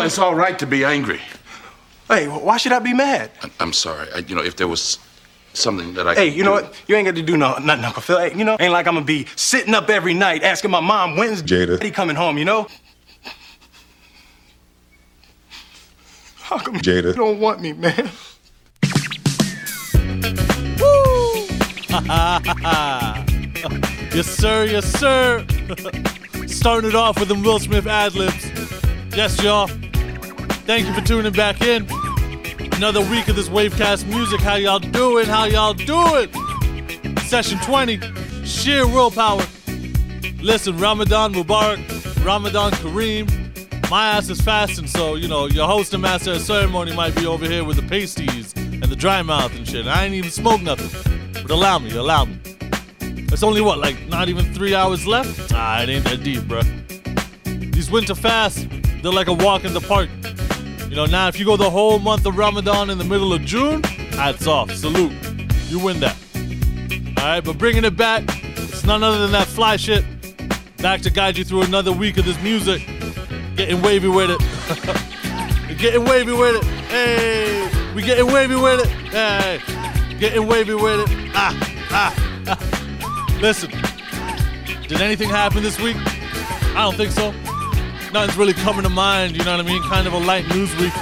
Well, it's all right to be angry. Hey, why should I be mad? I'm, I'm sorry. I, you know, if there was something that I Hey, could you know do- what? You ain't got to do no, nothing, Uncle Phil. Hey, you know, ain't like I'm gonna be sitting up every night asking my mom when's Jada. He coming home, you know? How come Jada. you don't want me, man? Woo! Yes, sir. Yes, sir. Starting it off with them Will Smith ad libs. Yes, y'all. Thank you for tuning back in. Another week of this Wavecast music. How y'all doing? How y'all doing? Session 20. Sheer willpower. Listen, Ramadan Mubarak, Ramadan Kareem. My ass is fasting, so you know your host and master of ceremony might be over here with the pasties and the dry mouth and shit. I ain't even smoked nothing, but allow me, allow me. It's only what, like not even three hours left? Ah, it ain't that deep, bruh. These winter fasts, they're like a walk in the park. You know, now if you go the whole month of Ramadan in the middle of June, hats off, salute. You win that. Alright, but bringing it back, it's none other than that fly shit. Back to guide you through another week of this music. Getting wavy with it. getting wavy with it. Hey, we getting wavy with it. Hey, getting wavy with it. Ah, ah, ah. Listen, did anything happen this week? I don't think so. Nothing's really coming to mind, you know what I mean? Kind of a light news week.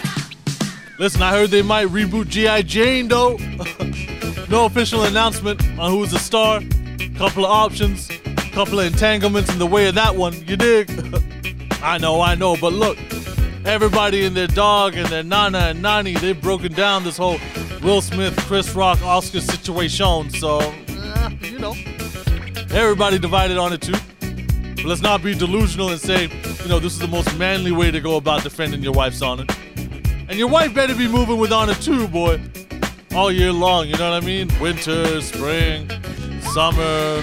Listen, I heard they might reboot G.I. Jane though. no official announcement on who's the star. Couple of options, couple of entanglements in the way of that one. You dig? I know, I know, but look, everybody and their dog and their nana and nani, they've broken down this whole Will Smith, Chris Rock, Oscar situation. So, eh, you know, everybody divided on it too. But let's not be delusional and say, you know, this is the most manly way to go about defending your wife's honor. And your wife better be moving with honor too, boy. All year long, you know what I mean? Winter, spring, summer,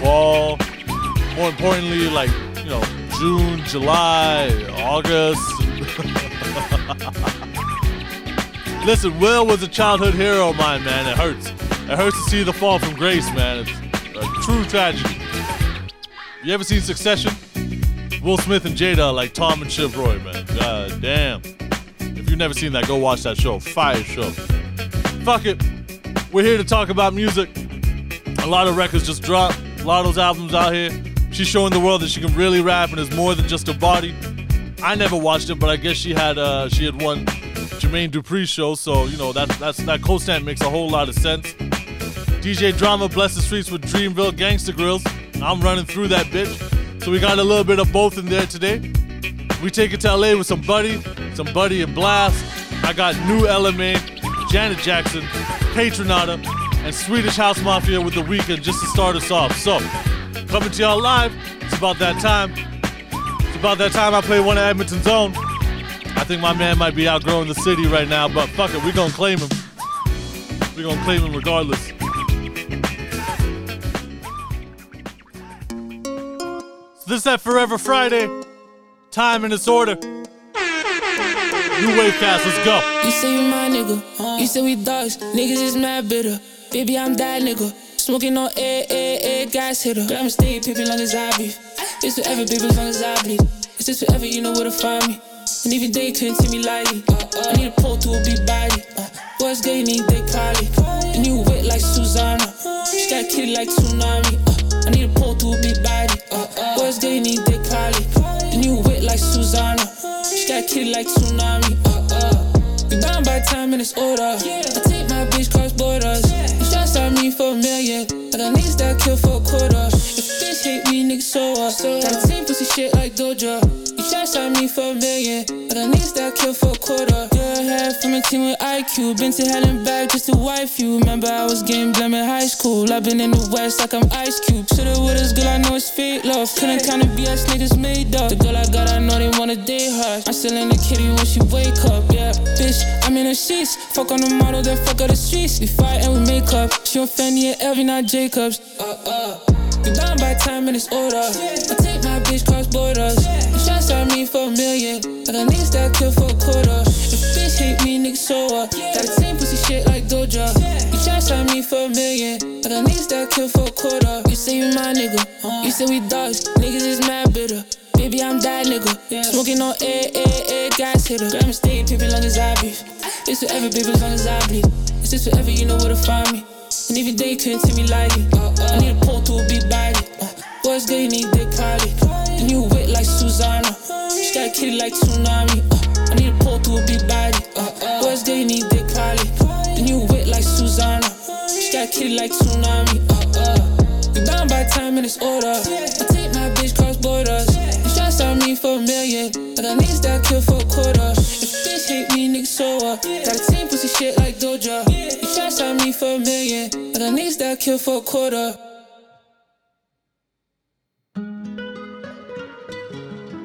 fall. More importantly, like, you know, June, July, August. Listen, Will was a childhood hero of mine, man. It hurts. It hurts to see the fall from grace, man. It's a true tragedy. You ever seen Succession? Will Smith and Jada like Tom and Shiv Roy, man. God damn. If you've never seen that, go watch that show. Fire show. Fuck it. We're here to talk about music. A lot of records just dropped. A lot of those albums out here. She's showing the world that she can really rap and is more than just a body. I never watched it, but I guess she had uh she had won Jermaine Dupri's show, so you know that that's that co-stamp makes a whole lot of sense. DJ Drama bless the streets with Dreamville Gangsta Grillz. I'm running through that bitch. So we got a little bit of both in there today. We take it to LA with some Buddy, some Buddy and Blxst. I got New Ella Mai, Janet Jackson, Patronata, and Swedish House Mafia with the Weeknd just to start us off. So, coming to y'all live, it's about that time. It's about that time I play one of Edmonton's own. I think my man might be outgrowing the city right now, but fuck it, we gonna claim him. we gonna claim him regardless. This is that Forever Friday. Time in its order. New Wavecast, let's go. You say you my nigga. You say we dogs. Niggas is mad bitter. Baby, I'm that nigga. Smoking on air, air, air, gas hitter. But I'ma stay pimping long as I breathe. This forever, baby, as long as I bleed. It's just forever, you know where to find me. And even they couldn't see me lightly. I need a pole to a big body. Boys, they need they probably. And you wet like Susanna. She got kitty like tsunami. Uh, I need a pole to a big body. Boys, they need they probably. And you wet like Susanna. She got kitty like tsunami. We bound by time in this order. I take my bitch cross borders. You shots at me for a million. I got niggas that kill for a quarter. If bitch hate me, niggas so up. Got a team pussy shit like Doja. You shots at me for a million. I got niggas that kill for a quarter. Had from a team with IQ. Been to hell and back just to wife you. Remember I was getting blam in high school. I've been in the west like I'm Ice Cube. Shoulda with this girl, I know it's fake love. Couldn't count the BS niggas made up. The girl I got, I know they wanna date her. I'm still in the kitty when she wake up. Yeah, bitch, I'm in the sheets. Fuck on the model, then fuck on the streets. We fight and we make up. She on Fendi and Elvie, not Jacobs. Uh, uh. We bound by time in this order. I take my bitch cross borders. You shots at me for a million. I got niggas that kill for a quarter. If hate me, nigga, so up. Got a team pussy shit like Doja. You shots at me for a million. I got niggas that kill for a quarter. You say you my nigga. You say we dogs. Niggas is mad bitter. Baby, I'm that nigga. Smoking on air, air, air, gas hitter. Grab and stay pimpin' long as I breathe. It's forever, baby, as long as I bleed. It's just forever, you know where to find me. And even they couldn't take me lightly. I need a pull to a big body. Uh, boys good, you need dick probably. The new wit like Susanna. She got a kitty like tsunami. Uh, I need a pull to a big body. A kitty like tsunami. Uh, uh. We bound by time in this order. I take my bitch cross borders. You try to me for a million. I got niggas that kill for a quarter. If bitch hate me, niggas so what? Got a team pussy shit like Doja. You try to me for a million. I got niggas that kill for a quarter.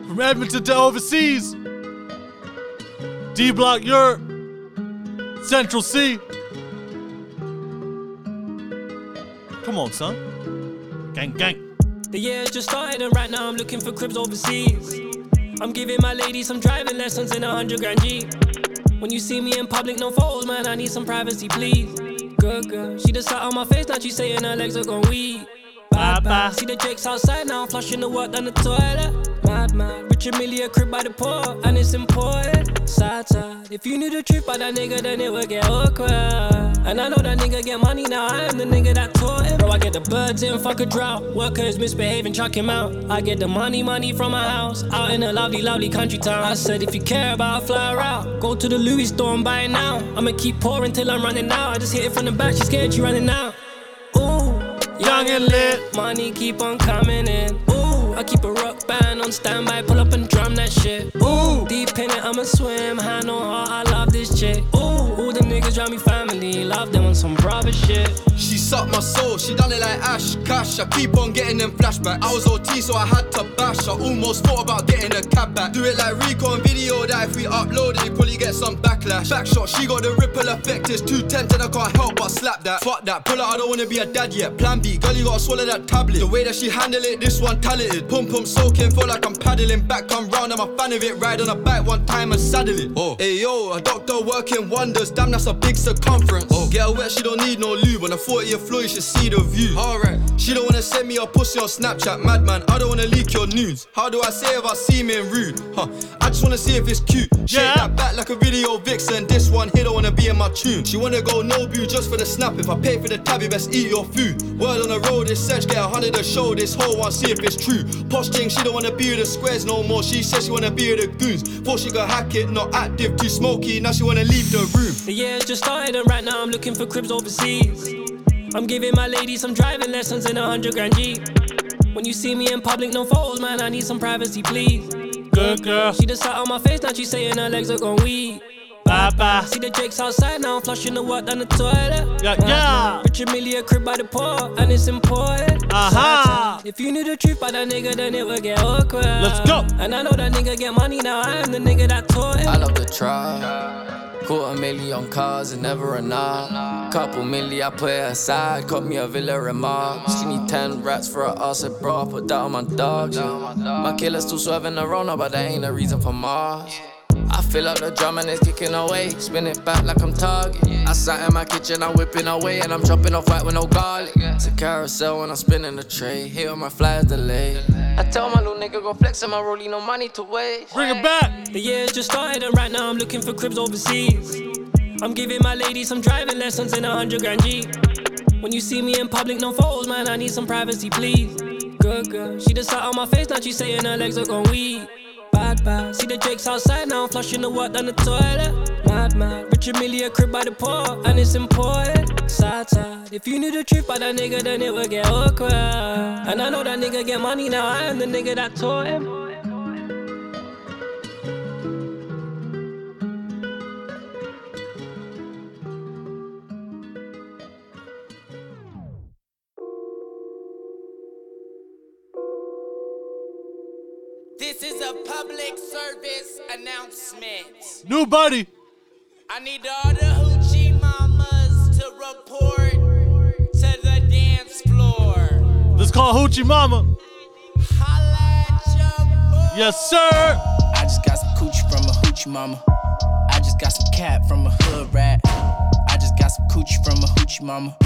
From Edmonton to overseas. D Block Europe. Central Cee. Come on, son. Gang, gang. The year just started and right now I'm looking for cribs overseas. I'm giving my lady some driving lessons in a hundred grand Jeep. When you see me in public, no photos, man, I need some privacy, please. Good girl, she just sat on my face, now she saying her legs are gone weak. Bye bye. See the Jakes outside now, flushing the water down the toilet. Mad Richard Mille a crib by the port, and it's important. Side side. If you knew the truth about that nigga, then it would get awkward. And I know that nigga get money now, I am the nigga that taught him. Bro, I get the birds in, fuck a drought. Workers misbehaving, chuck him out. I get the money, money from my house, out in a lovely, lovely country town. I said, if you care about a fly out, go to the Louis store and buy it now. I'ma keep pouring till I'm running out. I just hit it from the back, she's scared, she running out. Ooh, young and lit, money keep on coming in. Ooh, I keep a rock band on standby, pull up and drum that shit. Ooh, deep in it, I'ma swim, hand on heart, I love this chick. Ooh, all the niggas drive me family, love them on some brother shit sucked my soul, she done it like Ash Cash. I keep on getting them flashback. I was OT, so I had to bash. I almost thought about getting a cab back. Do it like Rico and video that if we upload it, you probably get some backlash. Backshot, she got the ripple effect. It's too tempting, I can't help but slap that. Fuck that, pull out, I don't wanna be a dad yet. Plan B, girl, you gotta swallow that tablet. The way that she handle it, this one talented. Pump, pump, soaking, feel like I'm paddling. Back, come round, I'm a fan of it. Ride on a bike one time and saddle it. Oh, hey yo, a doctor working wonders. Damn, that's a big circumference. Oh, get her wet, she don't need no lube. On a 40 your floor, you should see the view. Alright. She don't wanna send me a pussy on Snapchat, madman. I don't wanna leak your nudes. How do I say if I seem in rude? Huh. I just wanna see if it's cute. Shake yeah. that back like a video vixen. This one here don't wanna be in my tune. She wanna go no boo just for the snap. If I pay for the tab, you best eat your food. Word on the road, this search, get a hundred to show. This whole one, see if it's true. Posh thing, she don't wanna be with the squares no more. She says she wanna be with the goons. Thought she could hack it, not active, too smoky. Now she wanna leave the room. Yeah, just started and right now I'm looking for cribs overseas. I'm giving my lady some driving lessons in a hundred grand Jeep. When you see me in public, no photos, man, I need some privacy, please. Good girl. She just sat on my face, now she saying her legs are gone weak. Bye bye. See the Jakes outside now, I'm flushing the water down the toilet. Yeah, Right yeah. now, Richard Mille a crib by the port, and it's important. Aha. If you knew the truth about that nigga, then it would get awkward. Let's go. And I know that nigga get money now, I am the nigga that taught him. I love the tribe. Quarter million cars and never enough. Couple milli, I put it aside. Cut me a villa remark. She need 10 rats for her ass, said, bro, I put that on my dog. Yeah. My killer's still swerving around, but that ain't a reason for Mars. I fill up the drum and it's kicking away. Spin it back like I'm target. I sat in my kitchen, I'm whipping away, and I'm chopping off white with no garlic. It's a carousel when I'm spinning the tray. Here on my flies delayed. I tell my little nigga go flex on my rollie, no money to waste. Bring it back. The year just started and right now I'm looking for cribs overseas. I'm giving my lady some driving lessons in a hundred grand Jeep. When you see me in public, no photos, man, I need some privacy, please. Good girl, she just sat on my face, now she saying her legs are gone weak. Bad bad, see the Jakes outside now, flushing the water down the toilet. Mad mad, Richard Mille a crib by the port, and it's important. Side side, if you knew the truth about that nigga, then it would get awkward. And I know that nigga get money now, I am the nigga that taught him. Public service announcement. New buddy. I need all the hoochie mamas to report to the dance floor. This called Hoochie Mama. Holla at your boy. Yes, sir. I just got some coochie from a hoochie mama. I just got some cat from a hood rat. I just got some coochie from a hoochie mama.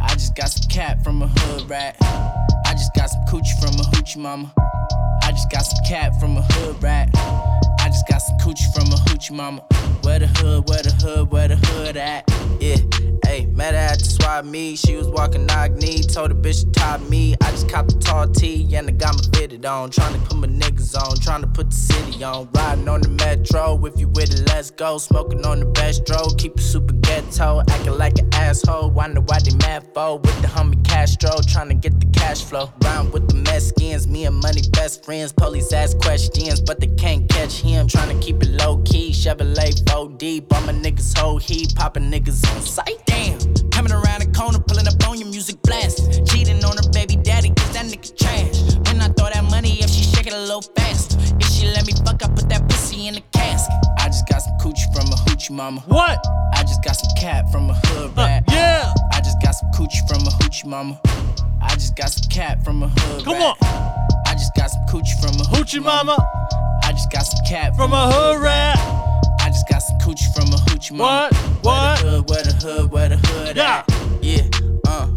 I just got some cat from a hood rat. I just got some coochie from a hoochie mama. Just got some cat from a hood rat. I just got some coochie from a hoochie mama. Where the hood, where the hood, where the hood at? Yeah, hey, met her at the swap meet. She was walking knock knee. Told the bitch to top me. I just copped a tall tee and I got my fitted on. Trying to put my niggas on. Trying to put the city on. Riding on the metro. If you with it, let's go. Smoking on the best dro. Keep it super ghetto. Acting like an asshole. Wonder why they mad for. With the homie Castro. Trying to get the cash flow. Round with the Mexicans. Me and money best friends. Police ask questions, but they can't catch him. Trying to keep it low key. Chevrolet 4 deep. All my niggas whole heat. Popping niggas on sight. Damn. Coming around the corner, pulling up on your music blast. Cheating on her baby daddy, cause that nigga trash. When I throw that money, if she shake it a little fast. From mama. What? I just got some cat from a hood rat. yeah. I just got some coochie from a hoochie mama. I just got some cat from a hood Come rat. on. I just got some coochie from a Hoochie mama I just got some cat from a hood rat. I just got some coochie from a hoochie mama. What? What? Where the hood, where the hood, where the hood Yeah. at? Yeah, uh,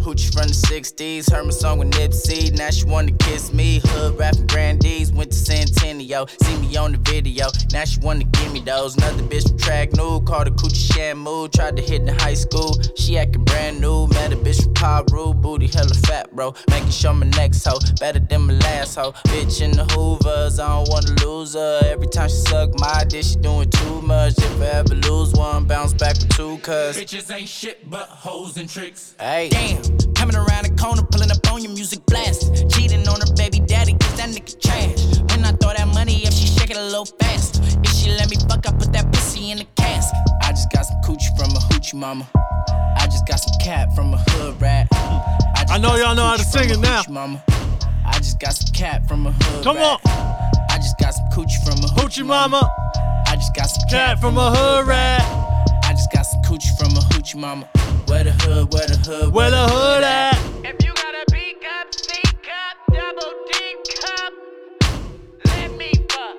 hoochie from the 60s. Heard my song with Nipsey. Now she wanna kiss me. Hood rapping grandees. Went to Centennial. See me on the video. Now she wanna give me those. Another bitch from track new. Called her coochie shamu. Tried to hit in high school. She acting brand new. Met a bitch from Peru. Booty hella fat, bro. Making sure my next hoe better than my last hoe. Bitch in the Hoovers. I don't wanna lose her. Every time she suck my dick, she doing too much. If I ever lose one, bounce back with two, cuz. Bitches ain't shit but hoes and tricks. Hey. Damn, coming around the corner, pulling up on your music blast. Cheating on her baby daddy, cause that nigga trash. When I throw that money, if she shake it a little fast. If she let me fuck, I put that pussy in the casket. I just got some coochie from a hoochie mama. I just got some cat from a hood rat. I, I know y'all know how to sing from it now. hoochie Mama. I just got some cat from a hood Come rat. on. I just got some coochie from a Hoochie mama. I just got some Cat from a hood rat. I just got some coochie from a hoochie mama. Where the hood, where the hood, Where the hood at? If you got a B cup, C cup, double D cup, let me fuck.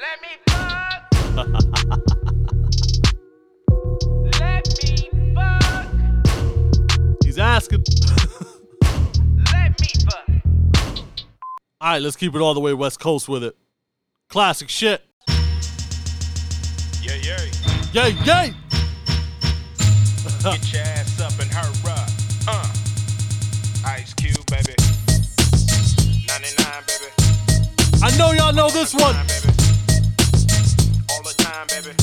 Let me fuck. let me fuck. He's asking. Let me fuck. All right, let's keep it all the way West Coast with it. Classic shit. Yeah, yeah. Yay, yay. Get your ass up and hurry up. Uh. Ice Cube, baby. 99, baby. I know y'all know this one. Baby. All the time, baby.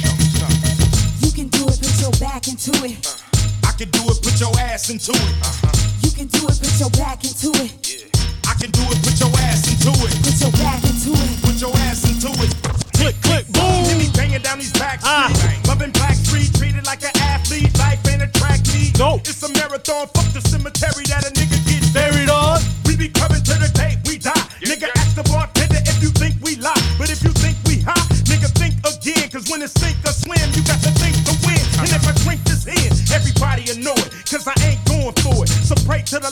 Show me something. You can do it, put your back into it. I can do it, put your ass into it. Uh-huh. You can do it, put your back into it. I can do it, put your ass into it. Put your back into it. Put your ass into it. Click, click, boom. Hear me banging down these back Ah. streets. Loving black street, treated like an athlete. Life ain't a track meet. Nope. It's a marathon. Fuck the cemetery that a nigga gets Buried on. We be coming to the day we die. nigga, ask the bartender if you think we lie. But if you think we high, nigga, think again. Cause when it's sink or swim, you got to think to win. And if I drink this in, everybody will know it. Cause I ain't going for it. So pray to the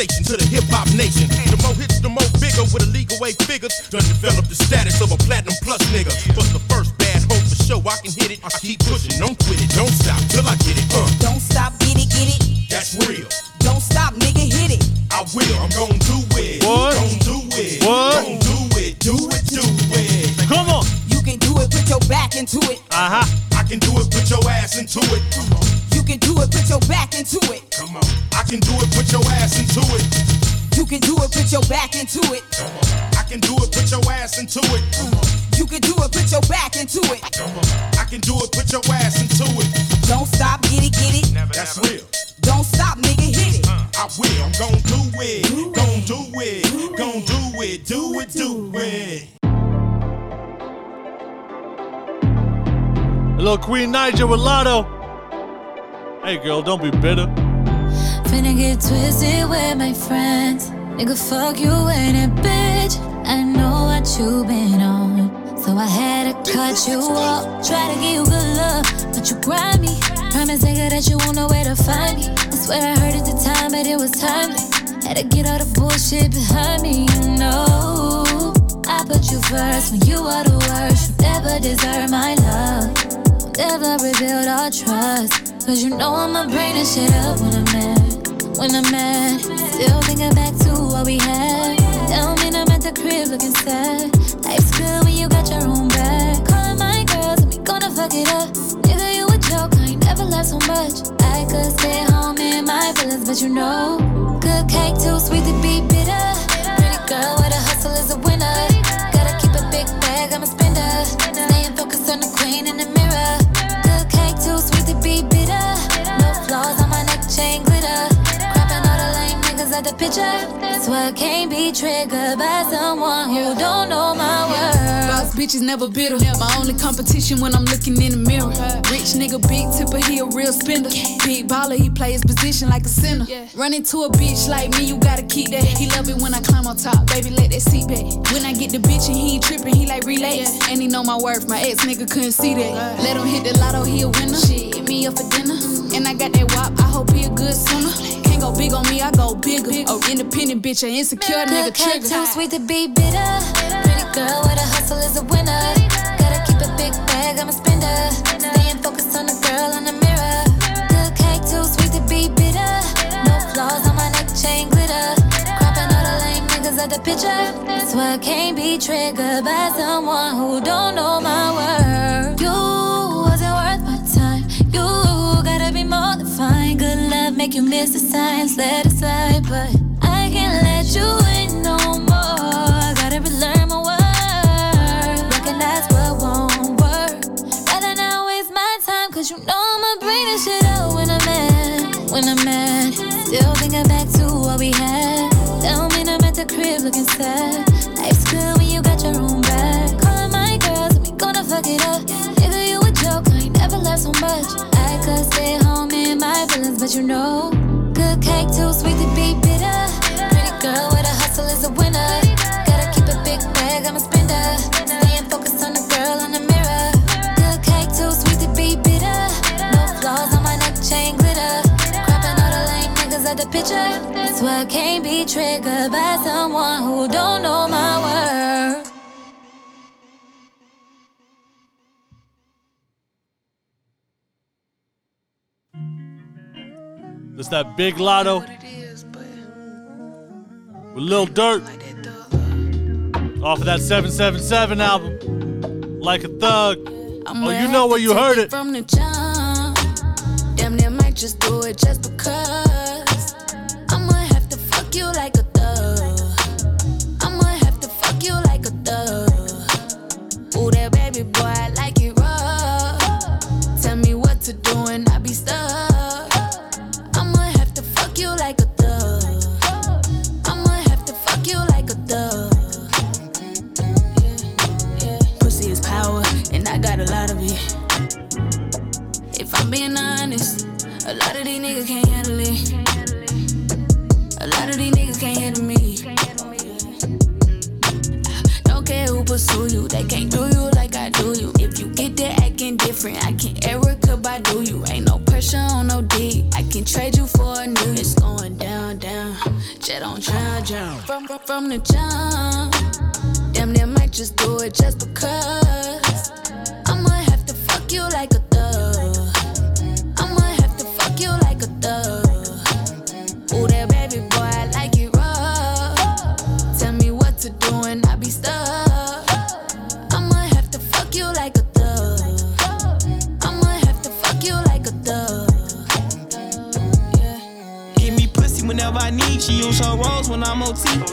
out to the hip hop nation. The more hits, the more bigger with illegal way figures. Done develop the status of a platinum plus nigga. What's the first bad hope for sure? I can hit it. I keep pushing, don't quit it, don't stop till I get it. Uh, Don't stop, get it, get it. that's real. Don't stop, nigga, hit it. I will, I'm gon' do it. What? Gon' do it. What? Gon' do it, do it, do it. Come on. You can do it, put your back into it. Uh huh. I can do it, put your ass into it. Come on, You can do it, put your back into it. come on. I can do it, put can do it, put your back into it. I can do it, put your ass into it. You can do it, put your back into it. I can do it, put your ass into it. Don't stop, get it, get it. Never, That's real. Don't stop, nigga, hit it. I will, I'm gon' do it. Gon' do it. Gon' do it. Do it, do it. Hello, Queen Niger with Latto. Hey, girl, don't be bitter. Finna get twisted with my friends. Nigga, fuck you and that bitch. I know what you been on. So I had to cut you off. Try to give you good love, but you grind me. Promise nigga that you won't know where to find me. I swear I heard at the time, but it was timeless. Had to get all the bullshit behind me, you know. I put you first when you are the worst. You never deserve my love. Never rebuild our trust. Cause you know I'ma bring this shit up when I'm mad. When I'm mad, still thinking back to what we had. Don't mean I'm at the crib looking sad. Life's good when you got your own bag. Calling my girls and we gonna fuck it up. Nigga, you a joke, I ain't never laughed so much. I could stay home in my feelings, but you know, good cake too sweet to be bitter. Pretty girl with a hustle is a winner. Gotta keep a big bag, I'm a spender. Staying focused on the queen in the out the picture. That's why I can't be triggered by someone who don't know my words. Boss bitches never bitter. My only competition when I'm looking in the mirror. Rich nigga, big tipper, he a real spender. Big baller, he play his position like a center. Run into a bitch like me, you gotta keep that. He love it when I climb on top, baby, let that seat back. When I get the bitch and he ain't tripping, he like relax. And he know my worth, my ex nigga couldn't see that. Let him hit the lotto, he a winner. Shit, hit me up for dinner. And I got that wop, I hope he a good swimmer. Can't go big on me, I go bigger. Oh, independent bitch, an insecure nigga trigger. too sweet to be bitter. Pretty girl with a hustle is a winner. Gotta keep a big bag, I'm a spender. Staying focused on the girl in the mirror. Good cake too sweet to be bitter. No flaws on my neck chain glitter. Cropping all the lame niggas out the picture. Why I can't be triggered by someone who don't know my worth. You wasn't worth fine. Good love make you miss the signs, let it slide, but I can't let you in no more. I gotta relearn my worth. Recognize what won't work. Rather not waste my time, cause you know I'ma bring this shit up when I'm mad. When I'm mad, still thinking back to what we had. Don't mean I'm at the crib looking sad. But you know, good cake too sweet to be bitter. Pretty girl with a hustle is a winner. Gotta keep a big bag, I'm a spender. Staying focused on the girl in the mirror. Good cake too sweet to be bitter. No flaws on my neck chain glitter. Cropping all the lame niggas out the picture. That's why I can't be triggered by someone who don't know my worth. It's that big Latto with Lil Durk off of that 777 album. Like a thug. I'm Oh, you know where you heard it. From the jump. Damn near might just do it just because. I'ma have to fuck you like a who you, they can't do you like I do you. If you get there acting different, I can Erykah Badu you. Ain't no pressure on no D. I can trade you for a new. It's going down, down. Jet on drown, drown. From, from, from the jump. Damn, they might just do it just because.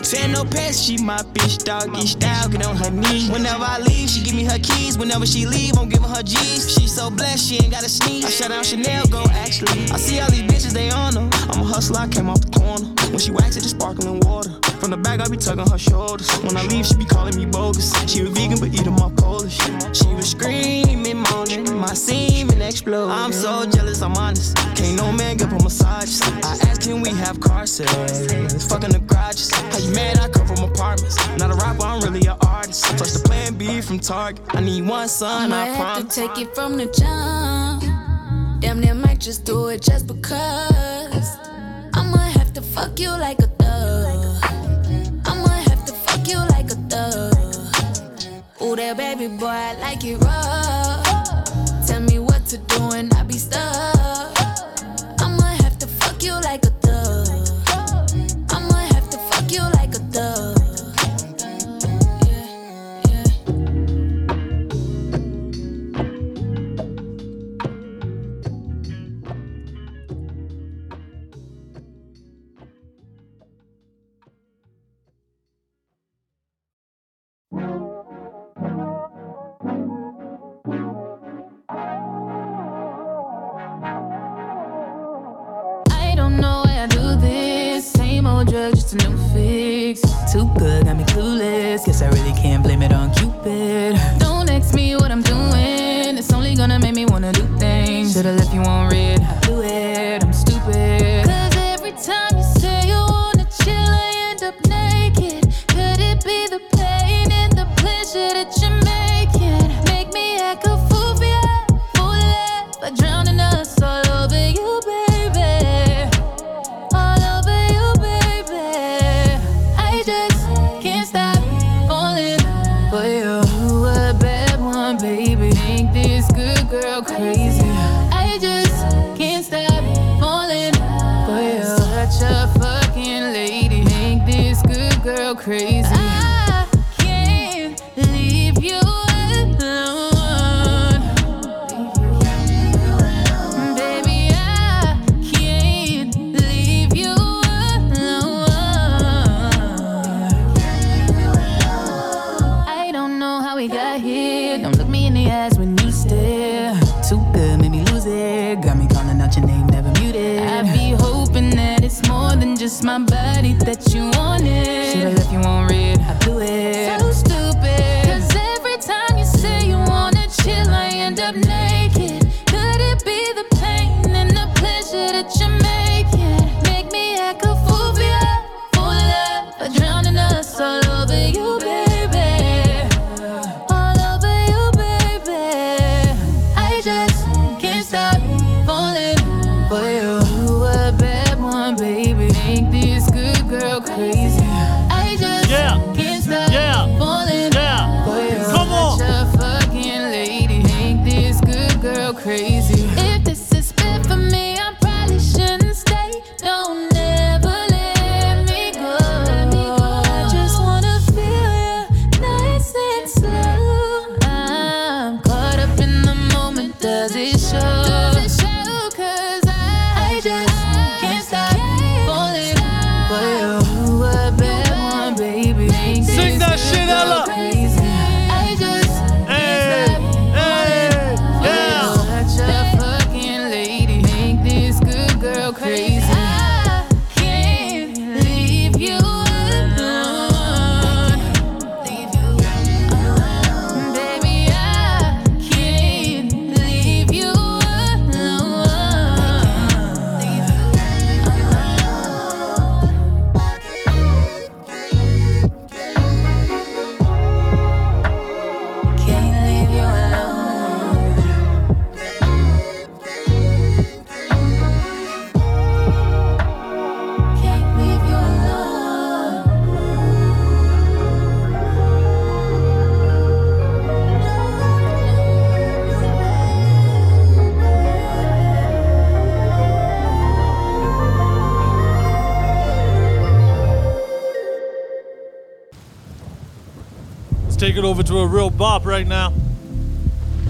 Saying no pets, she my bitch, doggy style, get on her knees. Whenever I leave, she give me her keys. Whenever she leave, I'm giving her G's. She so blessed, she ain't gotta sneeze. I shut down Chanel, go actually. I see all these bitches, they on her. I'm a hustler, I came off the corner. When she wax it, just sparkling water. From the back, I be tugging her shoulders. When I leave, she be calling me bogus. She was vegan, but eating my Polish. She was screaming, moaning, my semen explode. I'm so jealous, I'm honest. Can't no man give her massages. I asked, can we have car sex? Fucking the garages. How you mad? I come from apartments. Not a rapper, I'm really an artist. Plus the plan B from Target. I need one son, I I might have promise. to take it from the jump. Damn, they might just do it just because. I'ma have to fuck you like a thug. Like a thug. Ooh, that baby boy, I like it rough. Tell me what to do and I be stuck. Guess I really can't blame good girl crazy? I just can't stop falling for you. Such a fucking lady. Ain't this good girl crazy? It over to a real bop right now.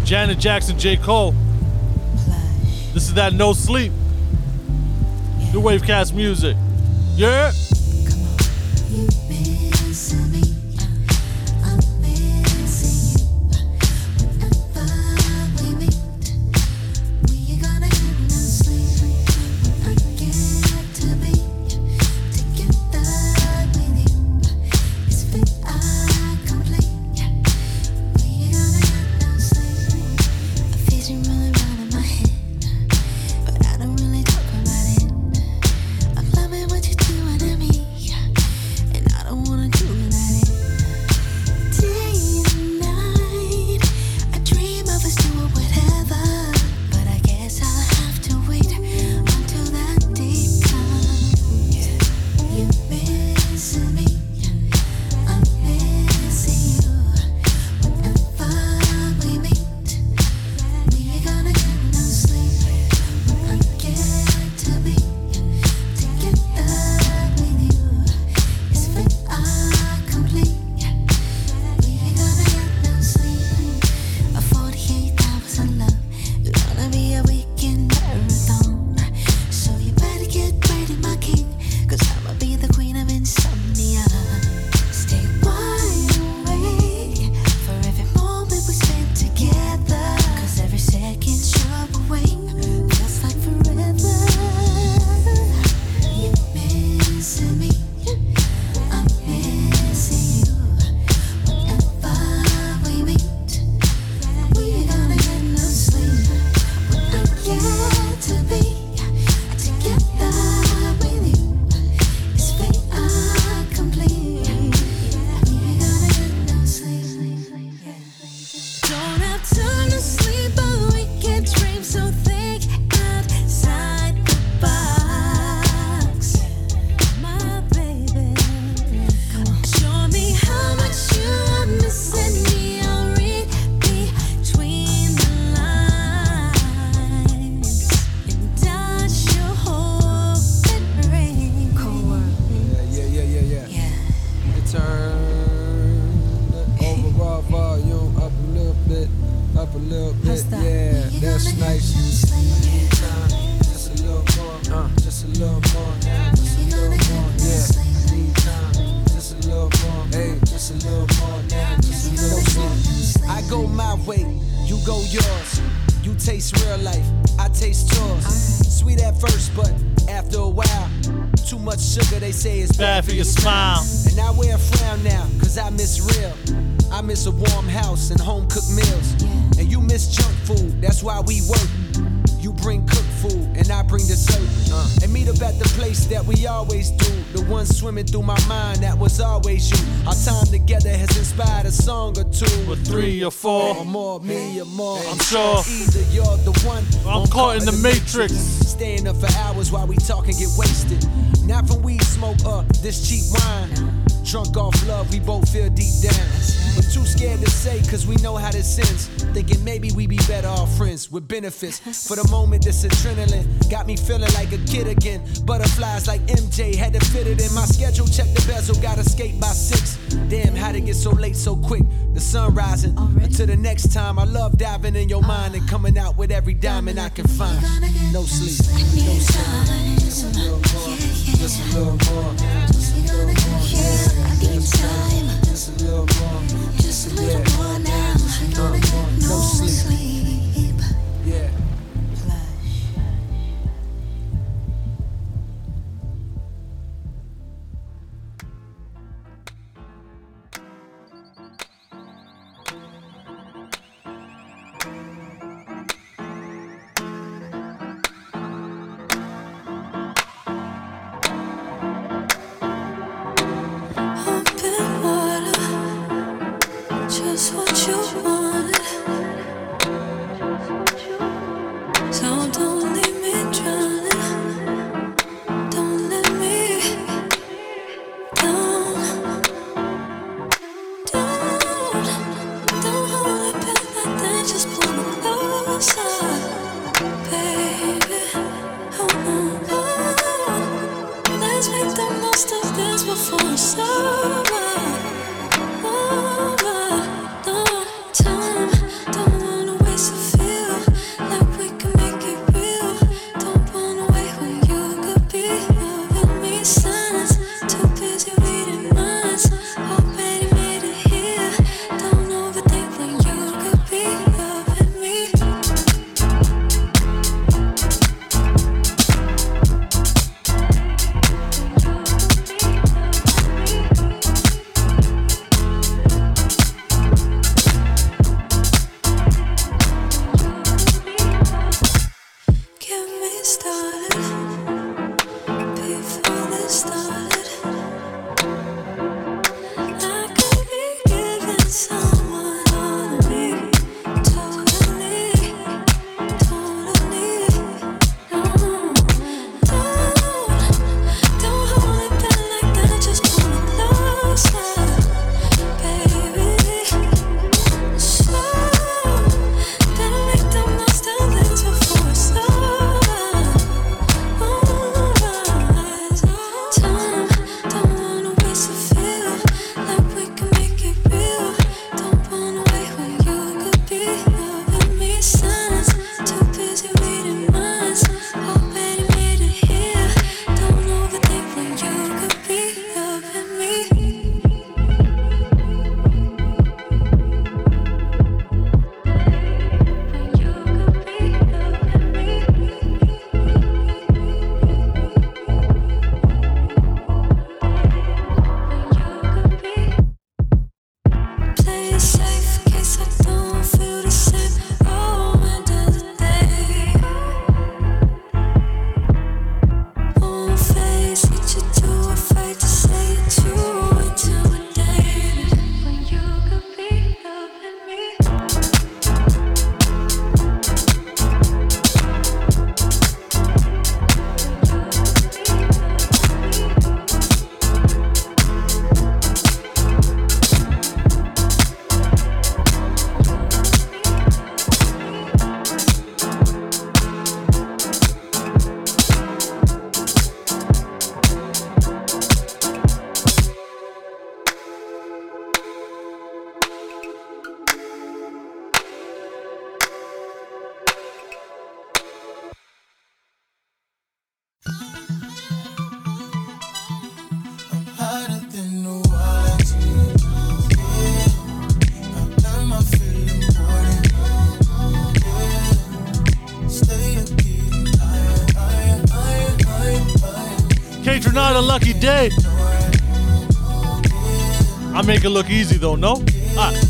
Janet Jackson, J. Cole. This is that no sleep. The Wavecast music. Yeah. Swimming through my mind, that was always you. Our time together has inspired a song or two. Or three or four. Or more, me or more. I'm sure. Either you're the one. I'm caught in the matrix. Staying up for hours while we talk and get wasted. Not from weed smoke or this cheap wine. Drunk off love, we both feel deep down. Too scared to say, cause we know how this ends. Thinking maybe we be better off friends with benefits. For the moment, this adrenaline got me feeling like a kid again. Butterflies like MJ, had to fit it in my schedule. Check the bezel, gotta skate by six. Damn, how'd it get so late so quick? The sun rising. Until the next time, I love diving in your mind and coming out with every diamond I can find. No sleep, no sleep. Just a little more, just a little more, just a little more. Just a little more, just lucky day. I make it look easy though, no? Ah.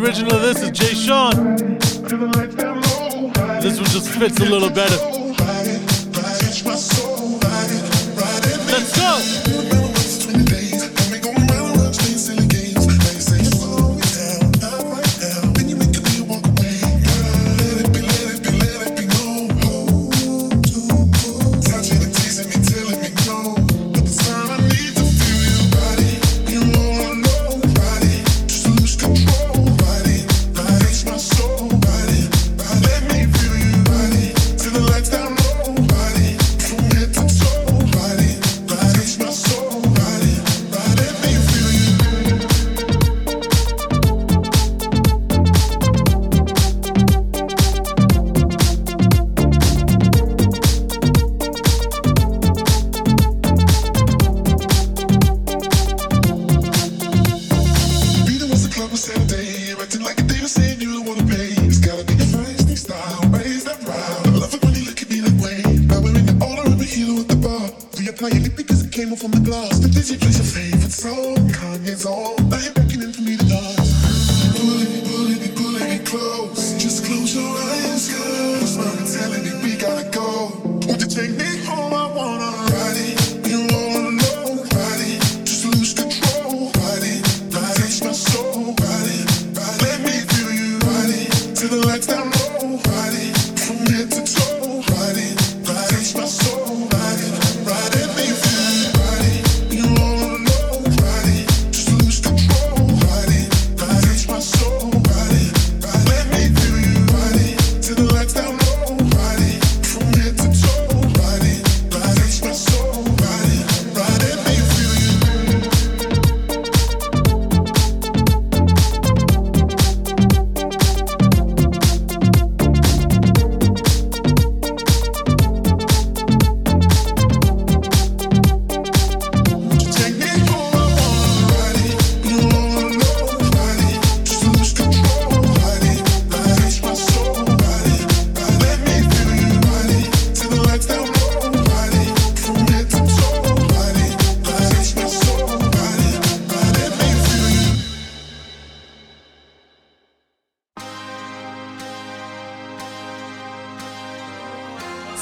the original of this is Jay Sean. This one just fits a little better.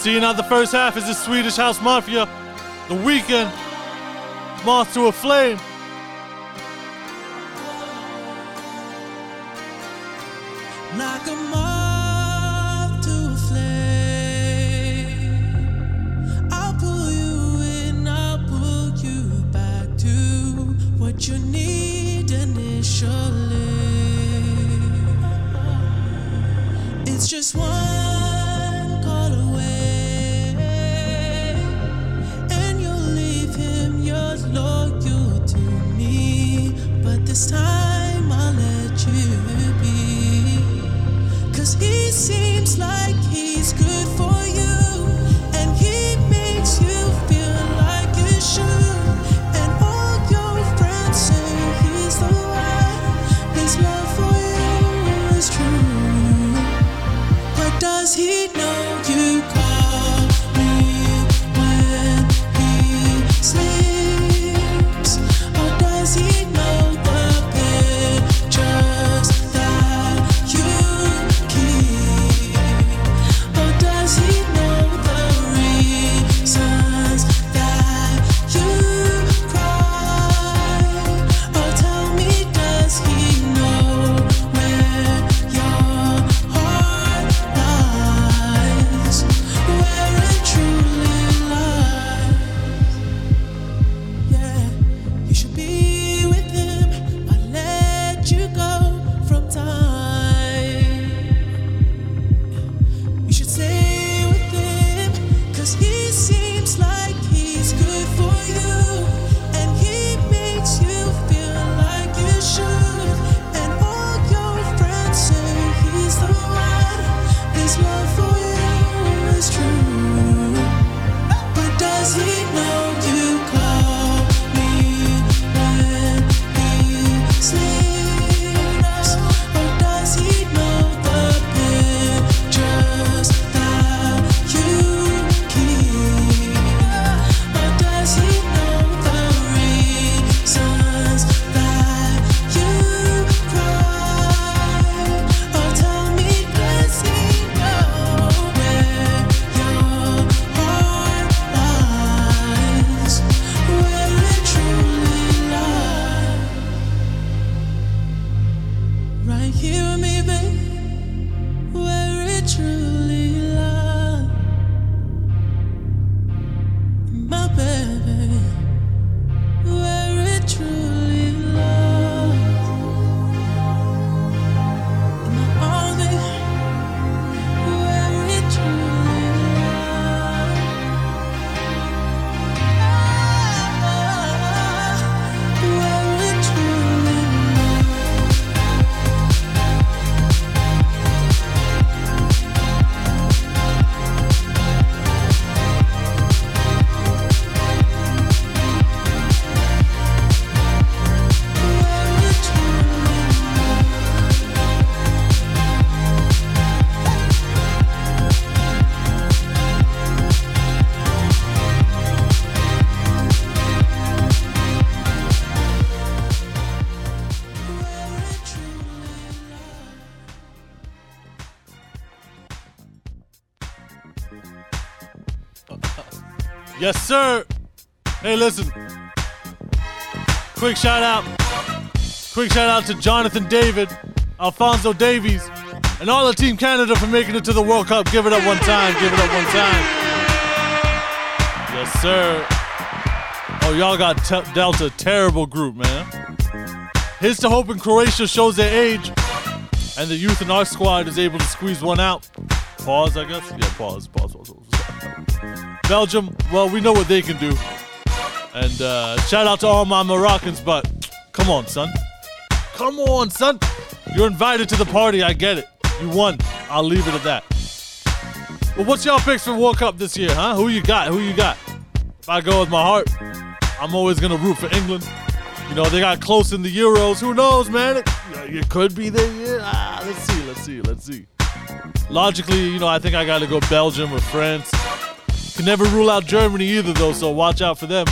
Seeing out the first half is the Swedish House Mafia, The Weeknd, Moth to a Flame, listen. Quick shout out. Quick shout out to Jonathan David, Alfonso Davies, and all of Team Canada for making it to the World Cup. Give it up one time. Give it up one time. Yes, sir. Oh, y'all got te- dealt a terrible group, man. Here's to hoping Croatia shows their age and the youth in our squad is able to squeeze one out. Pause, I guess. Yeah, pause, pause, pause. pause. Belgium, well, we know what they can do. And uh, shout out to all my Moroccans, but come on, son. Come on, son. You're invited to the party. I get it. You won. I'll leave it at that. Well, what's y'all picks for World Cup this year, huh? Who you got? Who you got? If I go with my heart, I'm always gonna root for England. You know, they got close in the Euros. Who knows, man? It, it could be their year. Ah, let's see, let's see, let's see. Logically, you know, I think I gotta go Belgium or France. Can never rule out Germany either, though, so watch out for them.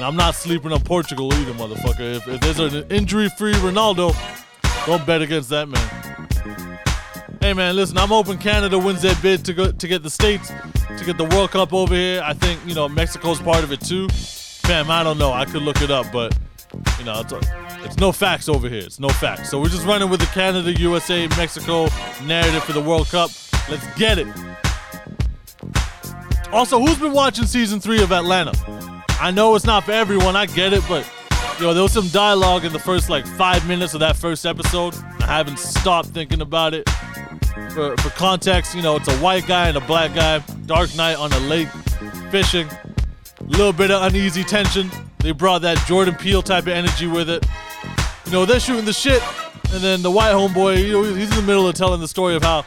And I'm not sleeping on Portugal either, motherfucker. If, if there's an injury-free Ronaldo, don't bet against that man. Hey man, listen, I'm hoping Canada wins their bid to go to get the states to get the World Cup over here. I think you know Mexico's part of it too. Fam, I don't know. I could look it up, but you know, it's, it's no facts over here. It's no facts. So we're just running with the Canada, USA, Mexico narrative for the World Cup. Let's get it. Also, who's been watching season three of Atlanta? I know it's not for everyone. I get it, but know, there was some dialogue in the first like five minutes of that first episode. I haven't stopped thinking about it. For, for context, you know, it's a white guy and a black guy, dark night on a lake, fishing. A little bit of uneasy tension. They brought that Jordan Peele type of energy with it. You know, they're shooting the shit, and then the white homeboy, you know, he's in the middle of telling the story of how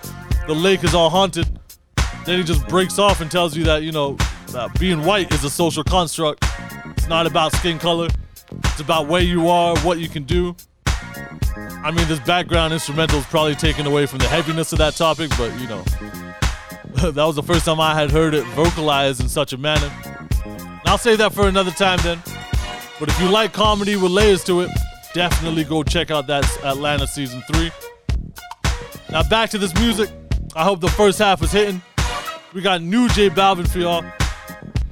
the lake is all haunted. Then he just breaks off and tells you that, you know, being white is a social construct. It's not about skin color. It's about where you are, what you can do. I mean, this background instrumental is probably taken away from the heaviness of that topic, but you know, that was the first time I had heard it vocalized in such a manner. And I'll save that for another time then. But if you like comedy with layers to it, definitely go check out that Atlanta season three. Now back to this music. I hope the first half was hitting. We got new J Balvin for y'all.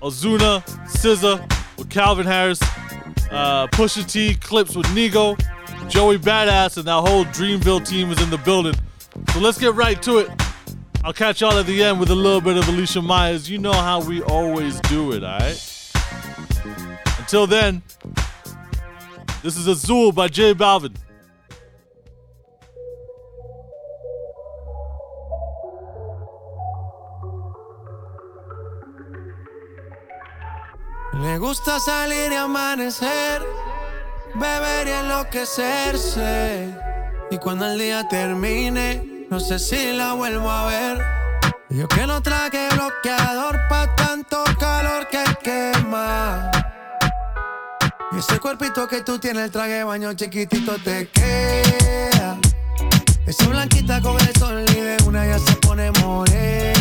Ozuna, SZA with Calvin Harris, uh, Pusha T, Clipse with Nigo, Joey Badass, and that whole Dreamville team is in the building. So let's get right to it. I'll catch y'all at the end with a little bit of Alicia Myers. You know how we always do it, alright? Until then, this is Azul by J Balvin. Le gusta salir y amanecer, beber y enloquecerse. Y cuando el día termine, no sé si la vuelvo a ver. Yo que no traje bloqueador pa' tanto calor que quema. Y ese cuerpito que tú tienes, el traje baño chiquitito te queda. Esa blanquita con el sol y de una ya se pone morena.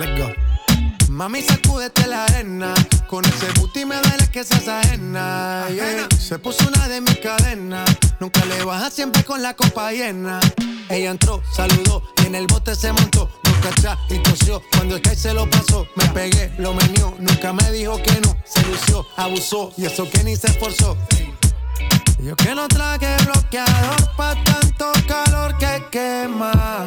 Let's go. Mami, sacúdete la arena. Con ese booty me duele que seas ajena. yeah. Se puso una de mis cadenas. Nunca le baja siempre con la copa llena. Ella entró, saludó y en el bote se montó. Nunca atrás y tosió. Cuando el que se lo pasó, me pegué, lo menió. Nunca me dijo que no. Se lució, abusó y eso que ni se esforzó. Yo que no traje bloqueador pa' tanto calor que quema.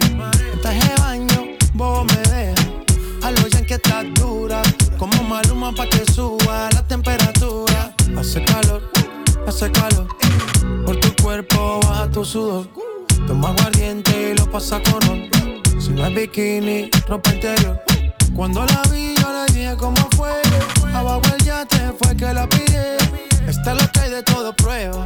Que estás dura. maluma pa' que suba la temperatura. Hace calor, hace calor. Por tu cuerpo baja tu sudor. Toma aguardiente y lo pasa con. Si no es bikini, ropa interior. Cuando la vi, yo le dije cómo fue. Abajo el yate fue que la pide. Esta es lo que hay de todo prueba.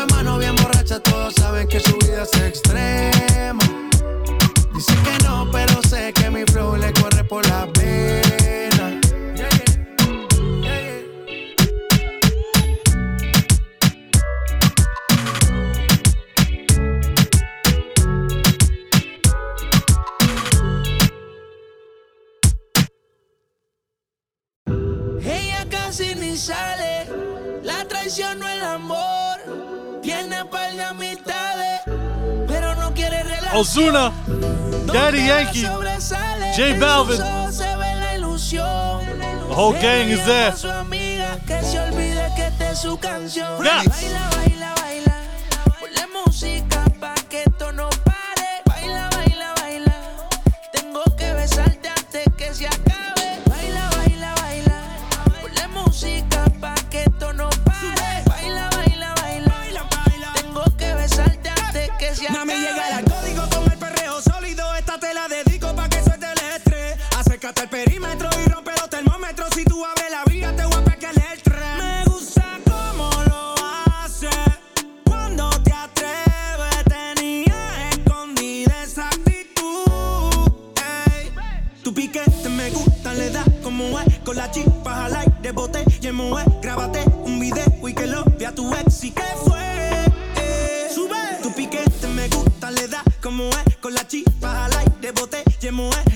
De mano bien borracha, todos saben que su vida es extrema. Dice que no, Ozuna, Daddy Yankee, J Balvin. Se ve la ilusión. The whole gang is there. Su amiga que se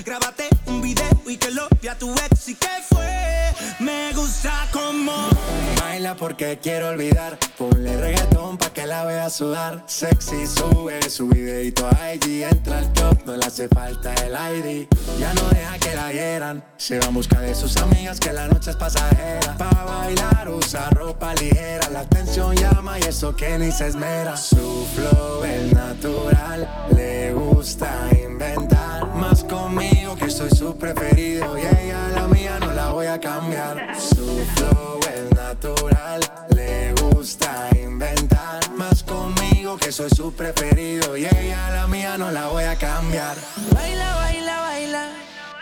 Grábate un video y que lo vea tu ex. ¿Y qué fue? Me gusta como. Baila porque quiero olvidar. Ponle reggaetón pa' que la vea sudar. Sexy sube su videito a IG. Entra al top, no le hace falta el ID. Ya no deja que la hieran. Se va en busca de sus amigas que la noche es pasajera. Pa' bailar usa ropa ligera. La atención llama y eso que ni se esmera. Su flow es natural. Le gusta inventar. Más conmigo que soy su preferido. Y ella la mía no la voy a cambiar. Su flow es natural. Le gusta inventar. Más conmigo que soy su preferido. Y ella la mía no la voy a cambiar. Baila, baila, baila.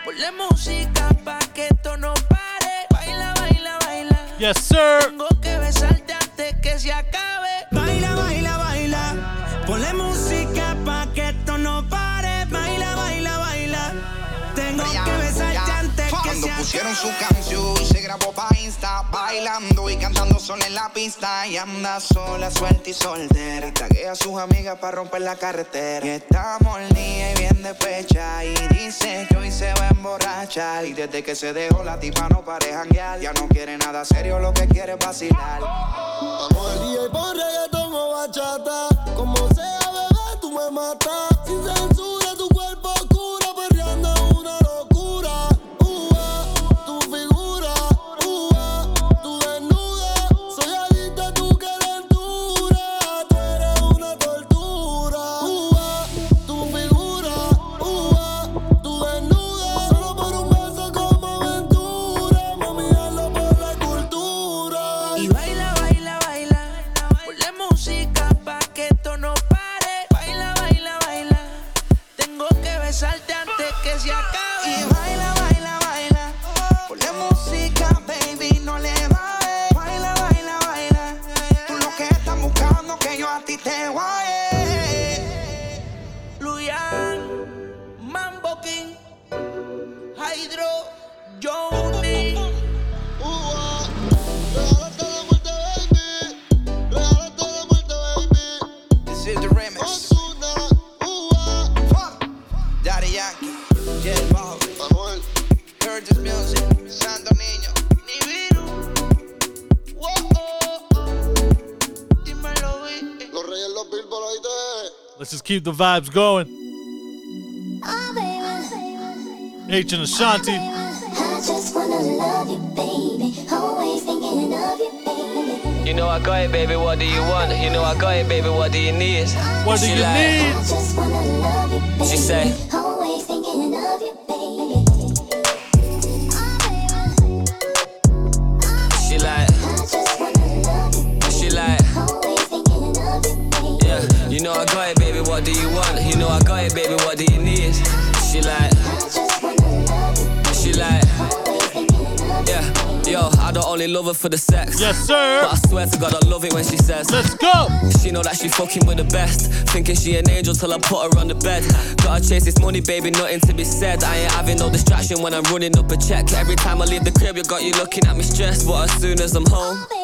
Ponle música pa' que esto no pare. Baila, baila, baila. Yes, sir. Tengo que besarte antes que se acabe. Baila, baila, baila. Ponle música pa' que pusieron su canción, se grabó pa' Insta, bailando y cantando sola en la pista. Y anda sola, suelta y soltera. Y taguea a sus amigas para romper la carretera. Y está y bien despecha. Y dice que hoy se va a emborrachar. Y desde que se dejó la tipa no pare janguear. Ya no quiere nada serio, lo que quiere es vacilar. Vamos día y pon reggaetón o bachata. Como sea, bebé, tú me matas. Sin censura, Let's just keep the vibes going. Oh, H and Ashanti. Oh, I just wanna love you, baby. Always thinking of you, baby. You know I got it, baby. What do you want? You know I got it, baby. What do you need? What do she you like, need? Just wanna love you, baby. She say, Always thinking of you, baby. she like, she like, yeah. You know I know I got it, baby. What do you need? She like, she like, yeah. Yo, I don't only love her for the sex. Yes, sir. But I swear to God, I love it when she says, Let's go. She know that she fucking with the best. Thinking she an angel till I put her on the bed. Gotta chase this money, baby, nothing to be said. I ain't having no distraction when I'm running up a check. Every time I leave the crib, you got you looking at me stressed. But as soon as I'm home, Baby, I'm satisfied.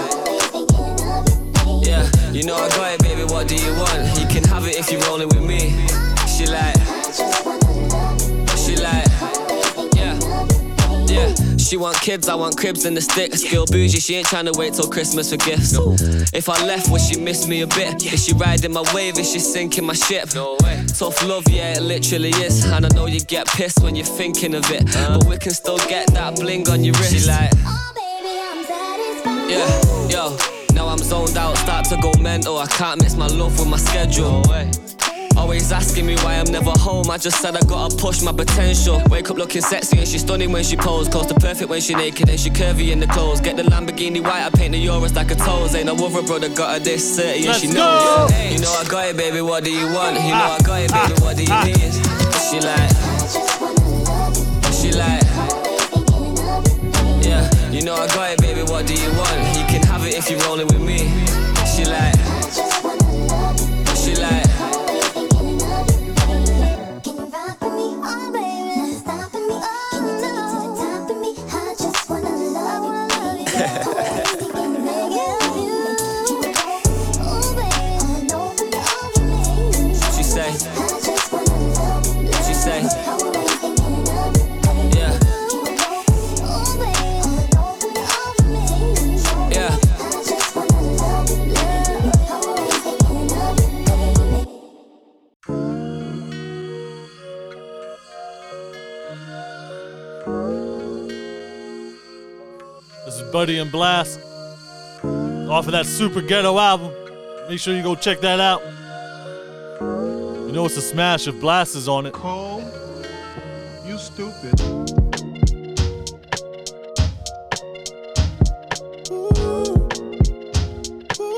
Yeah, you know I got it, baby. What do you want? You can have it if you're rolling with me. She like, she like, yeah, yeah. She want kids, I want cribs and the sticks. Girl bougie, she ain't trying to wait till Christmas for gifts. If I left, would she miss me a bit? Is she riding my wave? Is she sinking my ship? No way. Tough love, yeah, it literally is. And I know you get pissed when you're thinking of it, but we can still get that bling on your wrist. She like. Oh baby, I'm satisfied. Yeah, yo, now I'm zoned out, start to go mental. I can't miss my love with my schedule. Always asking me why I'm never home. I just said I gotta push my potential. Wake up looking sexy and she's stunning when she pose. Close to perfect when she naked and she curvy in the clothes. Get the Lamborghini white, I paint the Euros like a toes. Ain't no other brother got her this 30 and she Let's knows. go. You know I got it, baby. What do you want? You know I got it, baby. What do you ah, need? Ah. She like, she like. Yeah, you know I got it, baby. What do you want? You can if you're rolling with me. This Buddy and Blxst off of that Super Ghetto album. Make sure you go check that out. You know it's a smash if Blxst is on it. Cole, you stupid.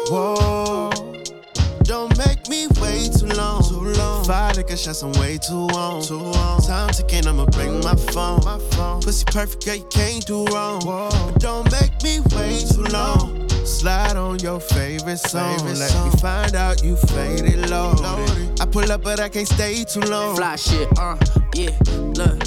Whoa. Don't make me wait too long. Five liquor shots, I'm way too on. Too on. Time ticking, I'ma bring my phone. My phone. Pussy perfect, girl, you can't do wrong. But don't make me wait too long. Slide on your favorite song. Favorite Let song. me find out you faded low. I pull up, but I can't stay too long. Fly shit, uh, yeah. Look,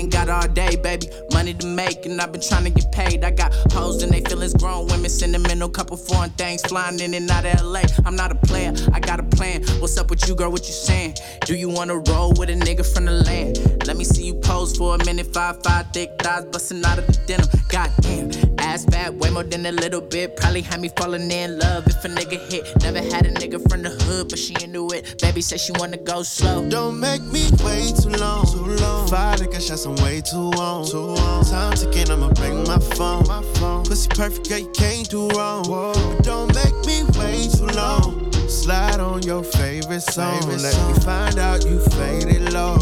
ain't got all day, baby. Money to make, and I've been trying to get paid. I got hoes and they feelings grown women, sentimental, couple foreign things flying in and out of LA. I'm not a player, I got a plan. What's up with you, girl? What you saying? Do you wanna roll with a nigga from the land? Let me see you pose for a minute. Five, five, thick thighs busting out of the denim. Goddamn, ass fat, way more than a little bit. Probably had me falling in love if a nigga hit. Never had a nigga from the hood, but she into it. Baby said she wanna go slow. Don't make me wait too long. Too long. Five liquor shots, I'm way too on. Too on. Time ticking, I'ma bring my phone. My phone. Pussy perfect, girl, you can't do wrong. But don't make me wait too long. Slide on your favorite song. Favorite Let song. me find out you faded low.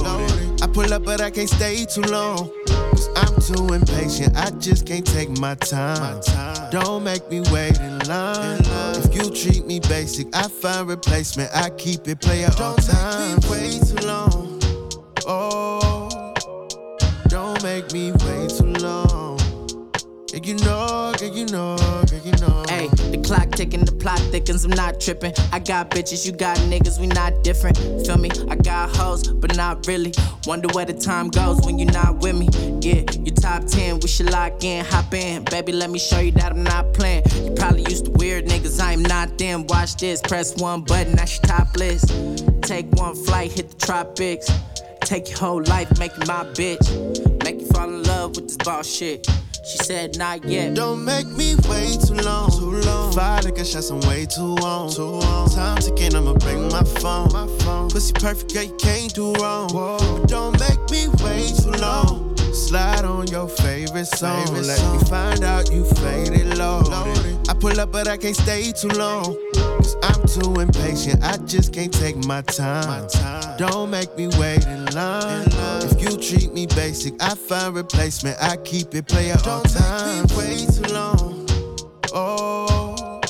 I pull up, but I can't stay too long. I'm too impatient, I just can't take my time. Don't make me wait in line. If you treat me basic, I find replacement. I keep it player all time. Don't make me wait too long. Oh, don't make me wait too long. Yeah, you know, yeah, you know, yeah, you know. Hey, the clock ticking, the plot thickens, I'm not tripping. I got bitches, you got niggas, we not different. Feel me? I got hoes, but not really. Wonder where the time goes when you're not with me. Yeah, you top 10, we should lock in, hop in. Baby, let me show you that I'm not playing. You probably used to weird niggas, I am not them. Watch this, press one button, that's your top list. Take one flight, hit the tropics. Take your whole life, make you my bitch. Make you fall in love with this boss shit. She said, not yet. Don't make me wait too long. Too long. Five nigga shots, I'm way too on. Too on. Time ticking, I'ma bring my phone. My phone. Pussy perfect, girl, you can't do wrong. Whoa. But don't make me wait too long. Slide on your favorite song. Favorite Let song. me find out you faded low. I pull up, but I can't stay too long. Cause I'm too impatient, I just can't take my time. My time. Don't make me wait in line. in line. If you treat me basic, I find replacement. I keep it player all time. Don't make me wait too long. Oh,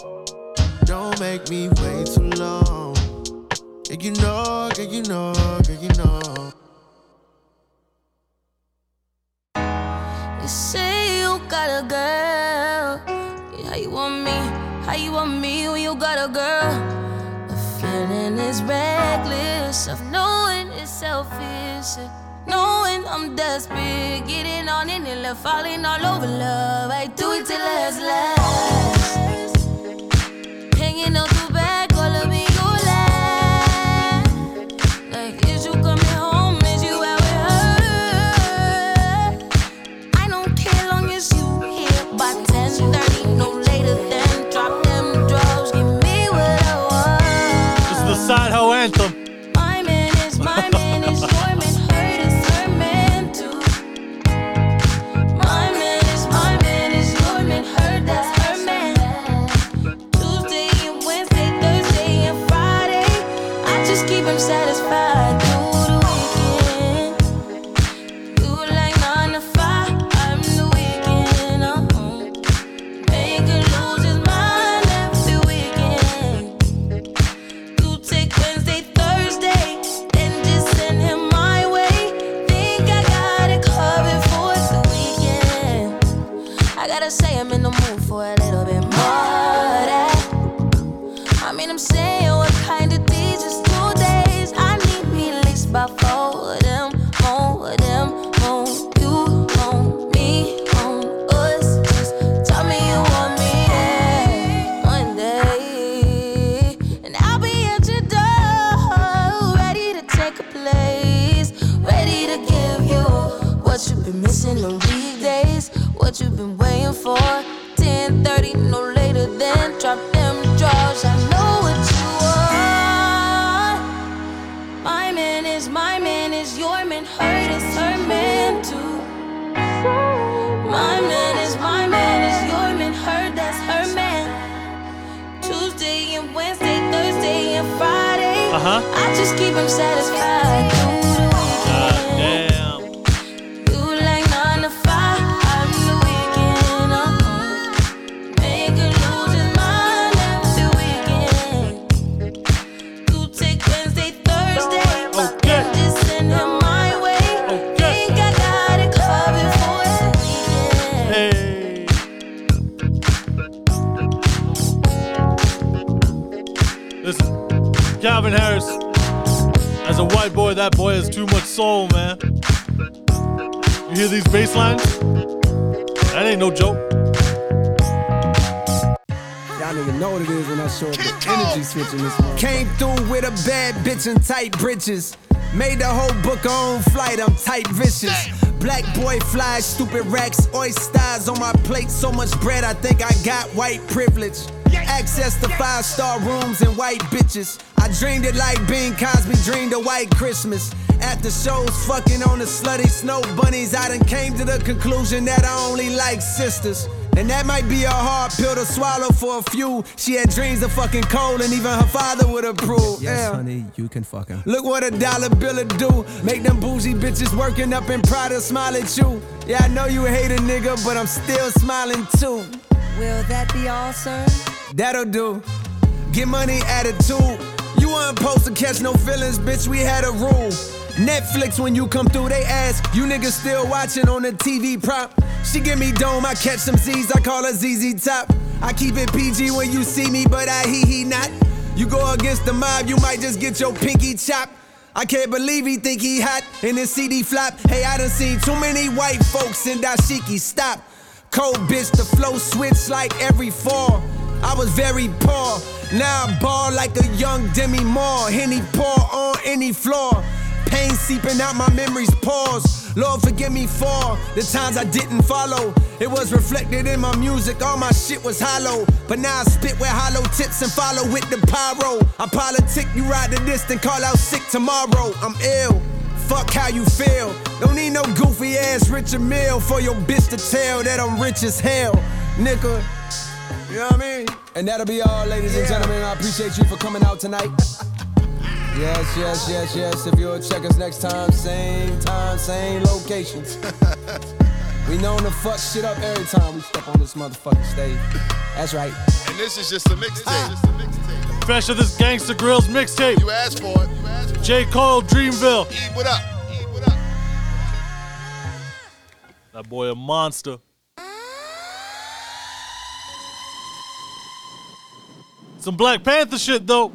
don't make me wait too long. Yeah, you know, yeah, you know, yeah, you know. Say you got a girl. How you want me? How you want me when you got a girl? The feeling is reckless of knowing it's selfish. Knowing I'm desperate, getting on it and left falling all over love. I do it till last last. Uh-huh. I just keep him satisfied Calvin Harris. As a white boy, that boy has too much soul, man. You hear these bass lines? That ain't no joke. Y'all niggas know what it is when I show up the energy switch in this one. Came through with a bad bitch and tight britches. Made the whole book on flight, I'm tight vicious. Black boy fly, stupid racks, oysters on my plate. So much bread, I think I got white privilege. Access to five star rooms and white bitches. I dreamed it like Bing Crosby dreamed a white Christmas. After shows fucking on the slutty snow bunnies, I done came to the conclusion that I only like sisters. And that might be a hard pill to swallow for a few. She had dreams of fucking Cole, and even her father would approve. Yes, Yeah. honey, you can fuck him. Look what a dollar bill do. Make them bougie bitches working up in Prada smile at you. Yeah, I know you hate a nigga, but I'm still smiling too. Will that be all, sir? That'll do. Get money attitude. You weren't supposed to catch no feelings, bitch. We had a rule. Netflix, when you come through, they ask, you niggas still watching on the TV prop? She give me dome, I catch some Z's, I call her ZZ Top. I keep it PG when you see me, but I he he not. You go against the mob, you might just get your pinky chopped. I can't believe he think he hot in his CD flop. Hey, I done seen too many white folks in dashiki. Stop. Cold bitch, the flow switch like every fall. I was very poor. Now I ball like a young Demi Moore. Henny pour on any floor. Pain seeping out my memories, pause. Lord, forgive me for the times I didn't follow. It was reflected in my music, all my shit was hollow. But now I spit with hollow tips and follow with the pyro. I politic, you ride the distant, call out sick tomorrow. I'm ill. Fuck how you feel. Don't need no goofy ass Richard Mille for your bitch to tell that I'm rich as hell, nigga. You know what I mean? And that'll be all, ladies and gentlemen. I appreciate you for coming out tonight. Yes, yes, yes, yes. If you'll check us next time, same time, same locations. we known to fuck shit up every time we step on this motherfucking stage. That's right. And this is just a mixtape. Fresh of this Gangsta Grillz mixtape. You asked for it. You asked for it. J. Cole, Dreamville. Eat what up. That boy a monster. Some Black Panther shit though.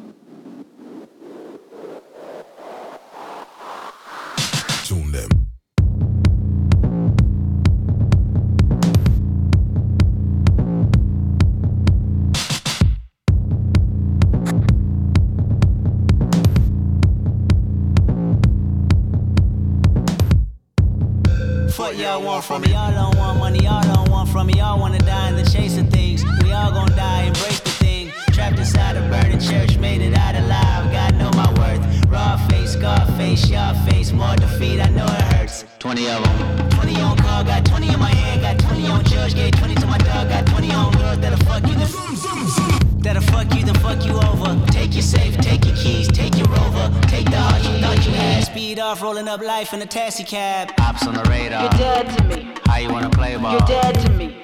In a taxi cab. Ops on the radar. You're dead to me. How you wanna play ball? You're dead to me.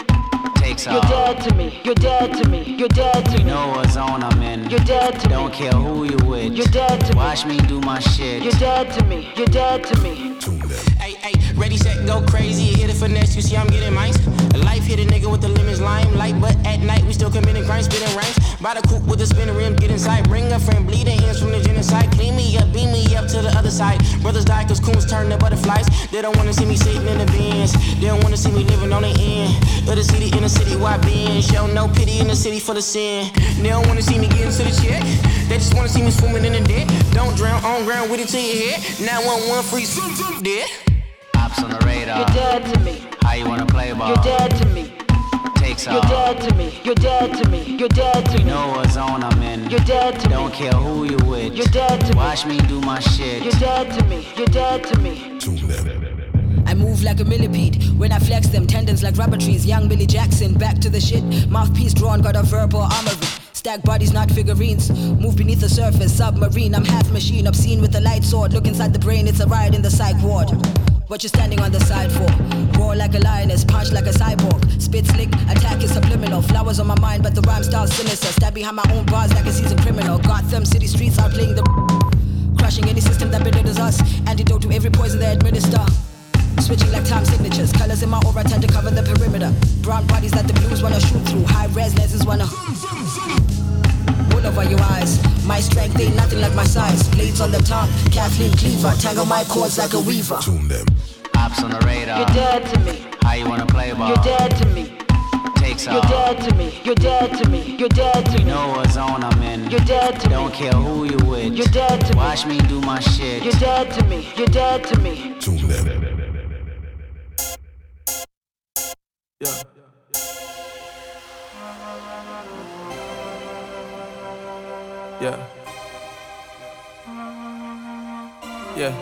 Takes off. You're off. dead to me. You're dead to me. You're dead to You me. know what zone I'm in. You're dead to me. Don't care who you with. You're dead to me. Watch me do my shit. You're dead to me. You're dead to me. Ready, set, go crazy. Hit it for next, you see I'm getting mines. Life hit a nigga with the lemons, limelight, but at night we still committing crimes, spitting rhymes. By the coupe with the spinning rim, get inside. Bring a friend, bleeding hands from the genocide. Clean me up, beam me up to the other side. Brothers die cause coons turn to butterflies. They don't wanna see me sitting in the bins. They don't wanna see me living on the end of the city in the city wide bend. Show no pity in the city for the sin. They don't wanna see me getting to the check. They just wanna see me swimming in the dead. Don't drown on ground with it to your head. 911 free, dead. Ops on the radar. You're dead to me. How you wanna play ball? You're dead to me. Takes You're off. dead to me. You're dead to me. You're dead to You me. know what zone I'm in. You're dead to me. Don't care who you with. You're dead to me. Watch me do my shit. You're dead to me. You're dead to me. I move like a millipede when I flex them tendons like rubber trees. Young Billy Jackson, back to the shit. Mouthpiece drawn, got a verbal armory. Stack bodies, not figurines. Move beneath the surface, submarine. I'm half machine, obscene with a light sword. Look inside the brain, it's a riot in the psych ward. What you standing on the side for? Roar like a lioness, punch like a cyborg. Spit slick, attack is subliminal. Flowers on my mind, but the rhyme style's sinister. Stab behind my own bars like a seasoned criminal. Gotham City streets are playing the. Crushing any system that belittles us. Antidote to every poison they administer. Switching like time signatures. Colors in my aura tend to cover the perimeter. Brown bodies that the blues wanna shoot through. High res lenses wanna. Wool over your eyes. My strength ain't nothing like my size. Blades on the tongue. Kathleen Cleaver. Tangle my cords like a weaver. Tune them. Ops on the radar. You're dead to me. How you wanna play ball? You're dead to me. Takes You're off. dead to me. You're dead to me. You're dead to You me. know what zone I'm in. You're dead to me. Don't care who you with. You're dead to me. Watch me do my shit. You're dead to me. You're dead to me. Tune them. Yeah. Yeah. Yeah.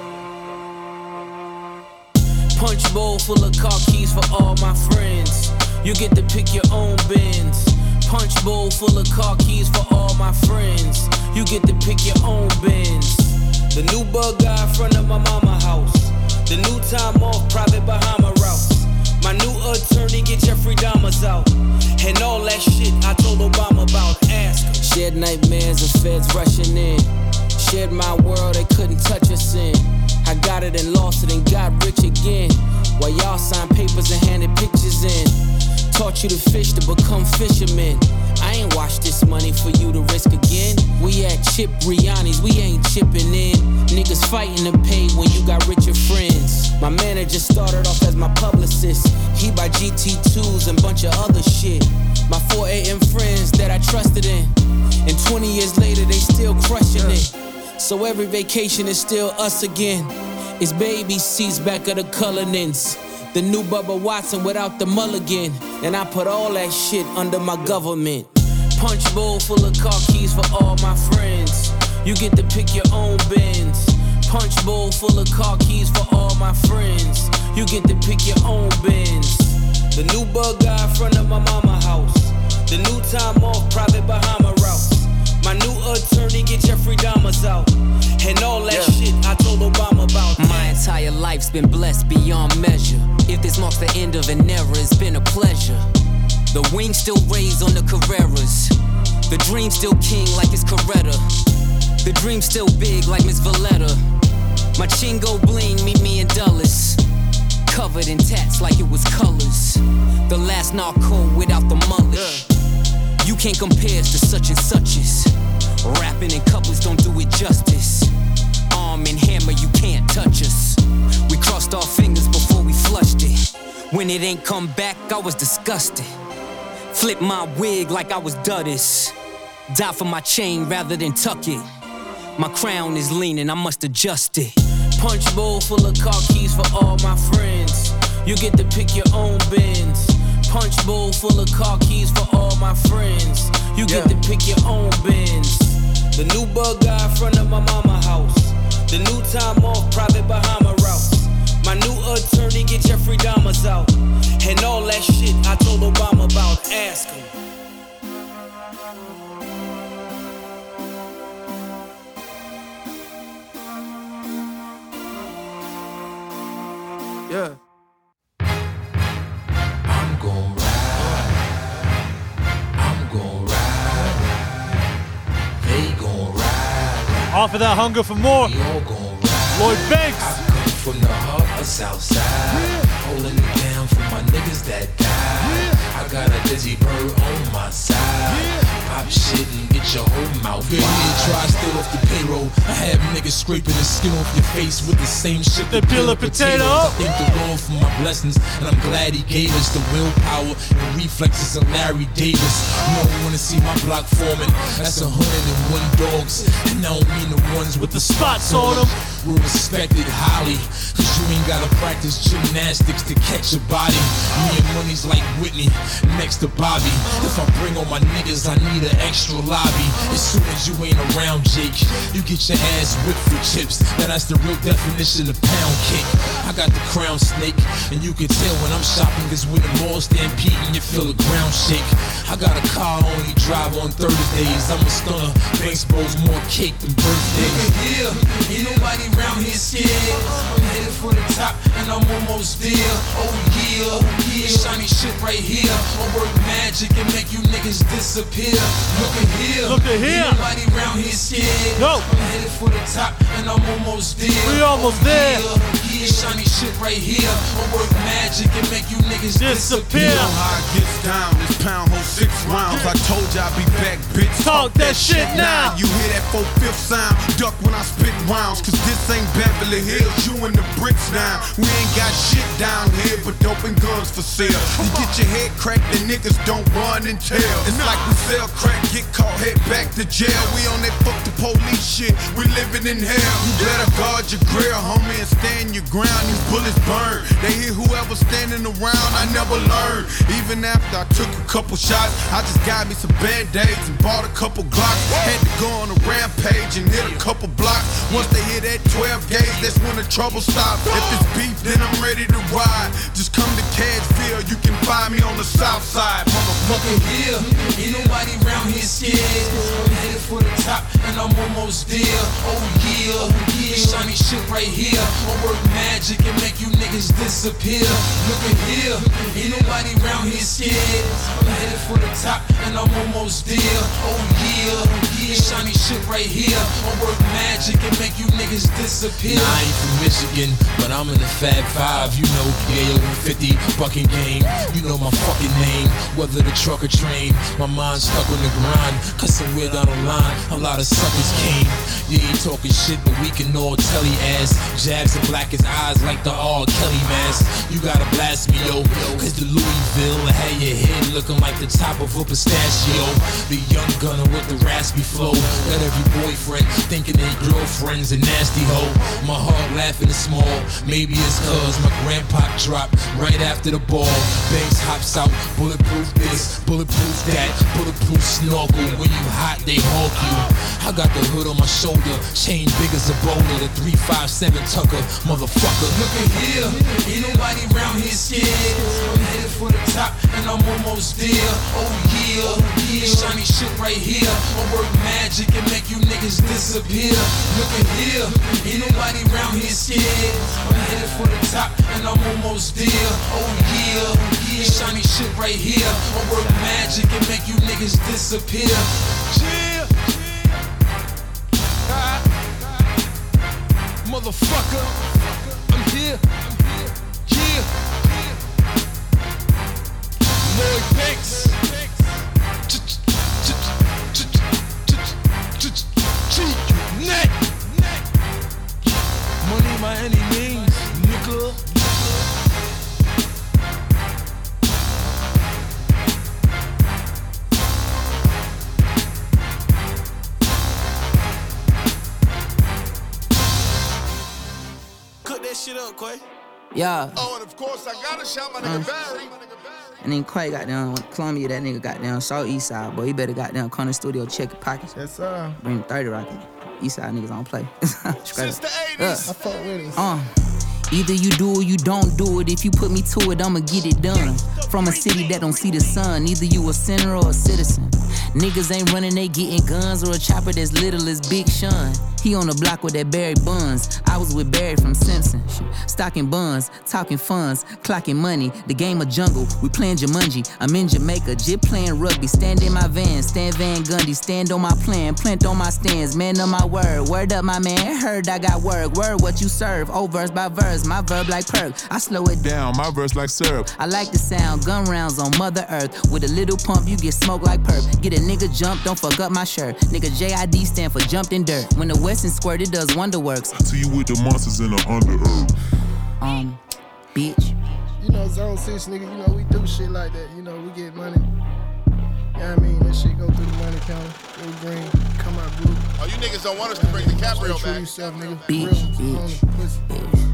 Punch bowl full of car keys for all my friends. You get to pick your own bins. Punch bowl full of car keys for all my friends. You get to pick your own bins. The new bug guy in front of my mama house. The new time off private Bahama route. My new attorney get Jeffrey Dahmers out. And all that shit I told Obama about. Ask him. Shared nightmares of feds rushing in. Shared my world, they couldn't touch us in. I got it and lost it and got rich again. While y'all signed papers and handed pictures in. Taught you to fish to become fishermen. I ain't washed this money for you to risk again. We at Chip Riani's, we ain't chipping in. Niggas fighting to pay when you got richer friends. My manager started off as my publicist. He buy GT2s and bunch of other shit. My 4 AM friends that I trusted in. And 20 years later, they still crushing it. So every vacation is still us again. It's baby seats back of the Cullinans. The new Bubba Watson without the mulligan. And I put all that shit under my government. Punch bowl full of car keys for all my friends. You get to pick your own bins. Punch bowl full of car keys for all my friends. You get to pick your own bins. The new bug guy in front of my mama house. The new time off private Bahama route. My new attorney get Jeffrey Dahmer's out. And all that shit I told Obama about. My entire life's been blessed beyond measure. If this marks the end of an era, it's been a pleasure. The wings still raised on the Carreras. The dream still king like it's Coretta. The dream still big like Miss Valletta. My chingo bling meet me in Dulles. Covered in tats like it was colors. The last narco without the mullet. You can't compare us to such and suches. Rapping in couplets don't do it justice. Arm and hammer, you can't touch us. We crossed our fingers before we flushed it. When it ain't come back, I was disgusted. Flip my wig like I was Duddis. Die for my chain rather than tuck it. My crown is leaning, I must adjust it. Punch bowl full of car keys for all my friends. You get to pick your own bins. Punch bowl full of car keys for all my friends. You get to pick your own bins. The new bug guy in front of my mama house. The new time off private Bahama route. My new attorney get Jeffrey Dahmer's out. And all that shit I told Obama about. Ask him. Yeah. Off of that hunger for more. Lloyd Banks. Come from the heart of Southside. Holding it down for my niggas that died. I got a dizzy bird on my side. Pop shit and get your whole mouth Good here, try still off the payroll. I have niggas scraping the skin off your face with the same shit They peel a potato. I thank the Lord for my blessings, and I'm glad He gave us the willpower and reflexes of Larry Davis. You don't wanna see my block forming. That's a hundred and one dogs, and I don't mean the ones with the spots on them. We're respected highly, cause you ain't gotta practice gymnastics to catch a body. Me and money's like Whitney, next to Bobby. If I bring all my niggas, I need an extra lobby. As soon as you ain't around, Jake, you get your ass whipped for chips. Now that's the real definition of pound cake. I got the crown snake, and you can tell when I'm shopping, cause when the mall stampede and you feel the ground shake. I got a car only drive on Thursdays. I'm a stunner. Banks more cake than birthdays. Yeah, ain't nobody around here scared. I'm headed for the top and I'm almost there. Oh yeah, oh yeah, shiny shit right here. I work magic and make you niggas disappear. Look at here, Look at here. Nobody around here scared. No. I'm headed for the top and I'm almost there. We almost oh, there. Oh yeah, shiny shit right here. I work magic and make you niggas disappear. You know how it gets down. This pound holds six rounds. I told you I'd be back, bitch. Talk that shit now. You hear that four fifth sound? Duck when I spit rounds. Cause this ain't Beverly Hills. You in the bricks now. We ain't got shit down here but dope and guns for sale. You get your head cracked and niggas don't run and tell. It's like we sell crack, get caught, head back to jail. We on that fuck the police shit. We living in hell. You better guard your grill, homie, and stand your ground. These bullets burn. They hit whoever standing around. I never learned. Even after I took a couple shots, I just got me some band-aids and bought a couple Glocks. Had to go on a rampage and hit a couple blocks. Once they hit that 12 gauge, that's when the trouble stops. If it's beef, then I'm ready to ride. Just come to Cadville, you can find me on the south side, motherfucker. here. Ain't nobody around here scared. I'm headed for the top and I'm almost there. Oh yeah, yeah, shiny shit right here. I work magic and make you niggas disappear. Look at here, ain't nobody around here scared. I'm headed for the top and I'm almost there. Oh yeah, shiny shit right here. I work magic and make you niggas disappear. Nah, I ain't from Michigan, but I'm in the Fab Five. You know, Yayo and 50, bucking game. You know my fucking name, whether the truck or train. My mind's stuck on the grind, cause somewhere down the line, a lot of suckers came. You ain't talking shit, but we can all tell he ass. Jabs and black his eyes like the R. Kelly mask. You gotta blast me, yo, cause the Louisville had your head looking like the top of a pistachio. The young gunner with the raspy flow. Got every boyfriend thinking their girlfriend's a nasty hoe. My heart laughing is small. Maybe it's cause my grandpa dropped right after the ball. Banks hops out, bulletproof this, bulletproof that, bulletproof snorkel. When you hot, they hawk you. I got the hood on my shoulder, chain big as a boulder. The 357 Tucker, motherfucker. Look at here, ain't nobody around here scared. I'm headed for the top and I'm almost there. Oh yeah, oh shiny shit right here. I work magic and make you niggas disappear. Look at here, ain't nobody around here scared. I'm headed for the top and I'm almost there. Oh yeah, yeah, shiny shit right here. I work magic and make you niggas disappear. Yeah. Ah. Motherfucker, I'm here. Yeah. Lloyd Banks. G-Unit. Money by any means, nigga. Cook that shit up, Quay. Yeah. Oh, and of course, I gotta shout my nigga Mm. Barry. And then Quay got down Columbia, that nigga got down South East Side, boy. He better got down Corner Studio, check your pockets. Yes, sir. Bring 30 rocket. East Side niggas don't play. Straight Since up. the 80s. I fuck with it. Uh, either you do or you don't do it. If you put me to it, I'ma get it done. From a city that don't see the sun, either you a sinner or a citizen. Niggas ain't running, they getting guns or a chopper that's little as Big Sean. He on the block with that Barry Buns. I was with Barry from Simpson. Stocking buns, talking funds, clocking money. The game of jungle, we playing Jumanji. I'm in Jamaica, jit playing rugby. Stand in my van, stand Van Gundy. Stand on my plan, plant on my stands. Man of my word, word up my man. Heard I got work, word what you serve. Oh, verse by verse, my verb like perk. I slow it Down, my verse like syrup. I like the sound, gun rounds on Mother Earth. With a little pump, you get smoke like perp. Get a nigga jump, don't fuck up my shirt. Nigga JID stand for jumped in dirt. When the Western squirt, it does wonder works. See you with the monsters in the underearth. Um, bitch. You know, zone six nigga, you know, we do shit like that. You know, we get money. You know I mean? That shit go through the money counter. Go green, come out blue. Oh, you niggas don't want us to bring DiCaprio Stay back. yourself, nigga. Bitch, Real, bitch. phony, pussy.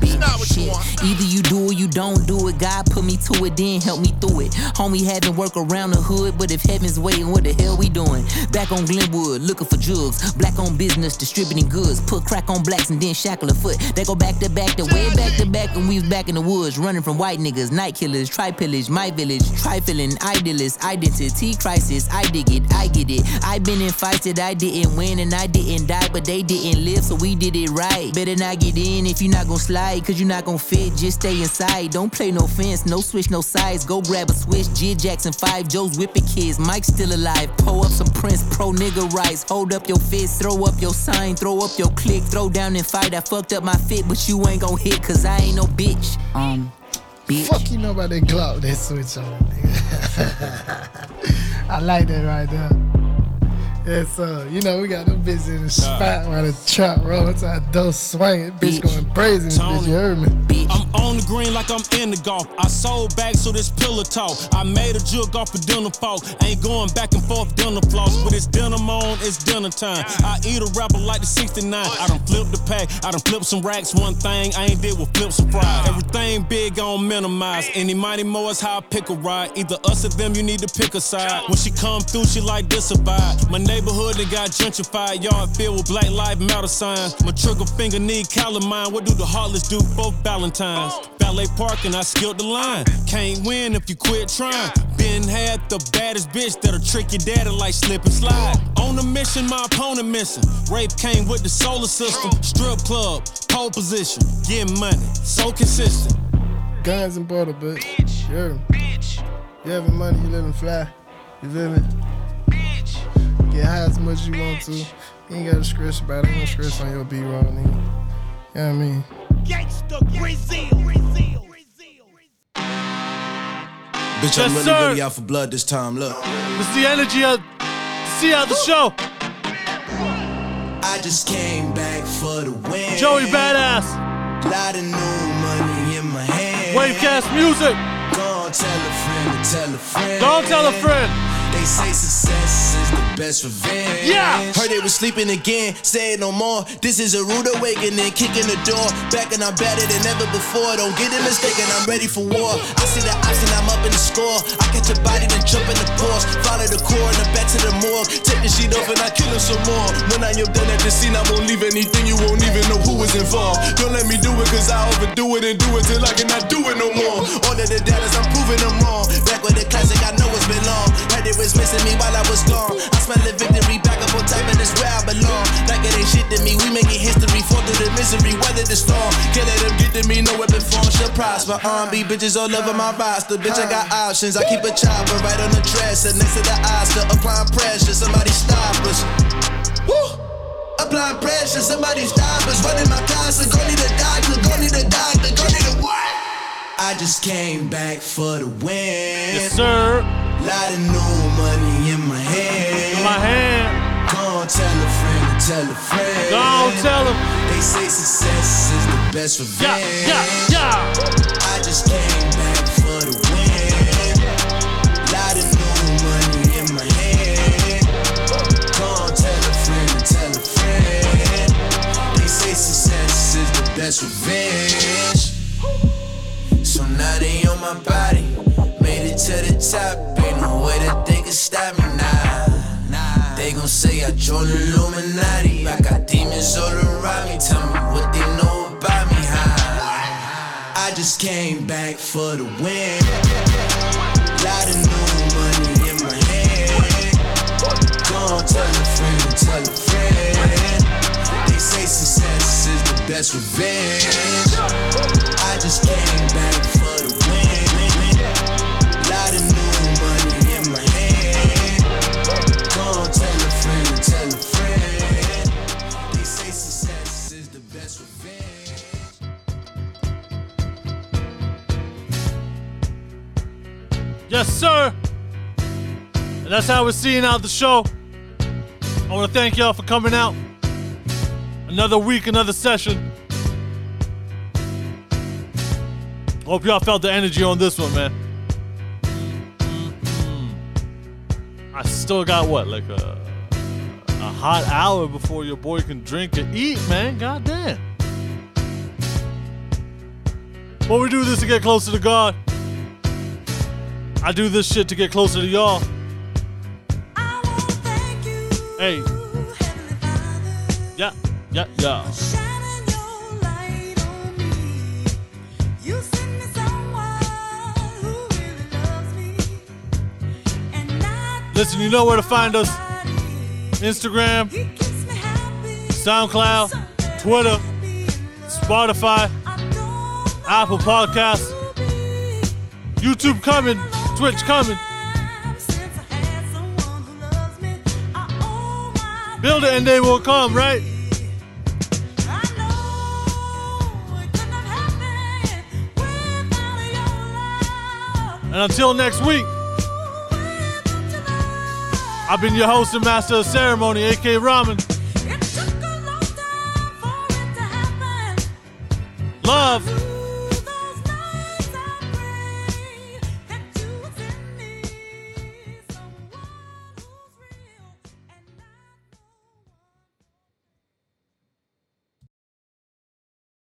It's not what you Shit. Either you do or you don't do it. God put me to it, then help me through it. Homie having work around the hood, but if heaven's waiting, what the hell we doing? Back on Glenwood, looking for drugs. Black on business, distributing goods. Put crack on blacks and then shackle a foot. They go back to back, to way back to back, and we was back in the woods, running from white niggas, night killers, try pillage, my village, trifling, idealist, identity crisis. I dig it, I get it. I been in fights that I didn't win and I didn't die, but they didn't live, so we did it right. Better not get in if you not gonna slide, cause you not gonna fit. Just stay inside. Don't play no fence, no switch, no sides. Go grab a switch. Jid Jackson 5, Joe's whipping kids. Mike's still alive. Pull up some Prince Pro nigga rights. Hold up your fist, throw up your sign, throw up your click, throw down and fight. I fucked up my fit, but you ain't gon' hit, cause I ain't no bitch. Um, bitch. Fuck you know about that Glock, that switch on. nigga. I like that right there. Yes, sir. You know, we got them bitches in the spot while the trap rolls. I door swinging. Bitch going brazen. Bitch, you heard me? I'm on the green like I'm in the golf. I sold back so this pillow talk. I made a jug off a dinner fork. Ain't going back and forth dinner floss. But it's dinner on, it's dinner time. I eat a rapper like the 69. I done flipped the pack. I done flipped some racks. One thing I ain't did with flip some fries. Everything big on minimize. Any mighty more is how I pick a ride. Either us or them, you need to pick a side. When she come through, she like this a vibe. My neighborhood that got gentrified. Yard filled with black lives matter signs. My trigger finger need calamine. What do the heartless do? Both Valentines. Valet parking, I skipped the line. Can't win if you quit trying. Been had the baddest bitch that'll trick your daddy like slip and slide. On a mission, my opponent missing. Rape came with the solar system. Strip club, pole position. Getting money, so consistent. Guns and border, bitch. You heard me? You having money, you living fly. You feel me? Get high as much as you want to. You ain't gotta stress about it. Ain't no stress on your B roll, nigga. You know what I mean? Gangsta Brazil. Bitch, Yes, I'm really, sir. really out for blood this time. Look. It's the energy of see out the show. I just came back for the win. Joey Badass. Lot of new money in my hand. Wavecast music. Go on, tell a friend to tell a friend. Go on, tell a friend. They say success is the best revenge. Yeah. Heard they was sleeping again, say it no more. This is a rude awakening, kicking the door. Back and I'm better than ever before. Don't get it mistaken, I'm ready for war. I see the option, I'm up in the score. I catch a body, then jump in the Porsche. Follow the core and the back to the morgue. Take the sheet off and I kill him some more. When I am done at the scene, I won't leave anything. You won't even know who was involved. Don't let me do it, cause I overdo it and do it till I cannot do it no more. All of the data's, I'm proving them wrong. Back with the classic, I know it's been long. It was missing me while I was gone. I smell the victory back up on top, and it's where I belong. Like it ain't shit to me, we making history. Fall through the misery, weather the storm. Can't let them get to me, no weapon form should prosper. R&B bitches all over my roster. Bitch, I got options. I keep a chopper right on the dresser next to the Oscar. Applying pressure, somebody stop us. Woo! Applying pressure, somebody stop us. Running my closet, go need a doctor, go need a doctor, go need? I just came back for the win. Yes, sir. Lot of new money in my hand. In my hand. Go on, tell a friend to tell a friend. Go on, tell 'em. They say success is the best revenge. Yeah, yeah, yeah. I just came back for the win. Lot of new money in my hand. Go on, tell a friend tell a friend. They say success is the best revenge. My body. Made it to the top. Ain't no way that they can stop me now. They gon' say I joined the Illuminati. I got demons all around me. Tell me what they know about me, huh? I just came back for the win. Lot of new money in my hand. Go on, tell a friend tell a friend. They say success is the best revenge. I just came back Yes, sir. And that's how we're seeing out the show. I want to thank y'all for coming out. Another week, another session. Hope y'all felt the energy on this one, man. Mm-hmm. I still got what, like a, a hot hour before your boy can drink and eat, man. God damn. But we do this to get closer to God. I do this shit to get closer to y'all. Hey. Yeah, yeah, yeah. Listen, you know where to find us Instagram, SoundCloud, Twitter, Spotify, Apple Podcasts, YouTube coming, Twitch coming. Build it and they will come, right? And until next week, I've been your host and master of ceremony, AK Rahman. Love.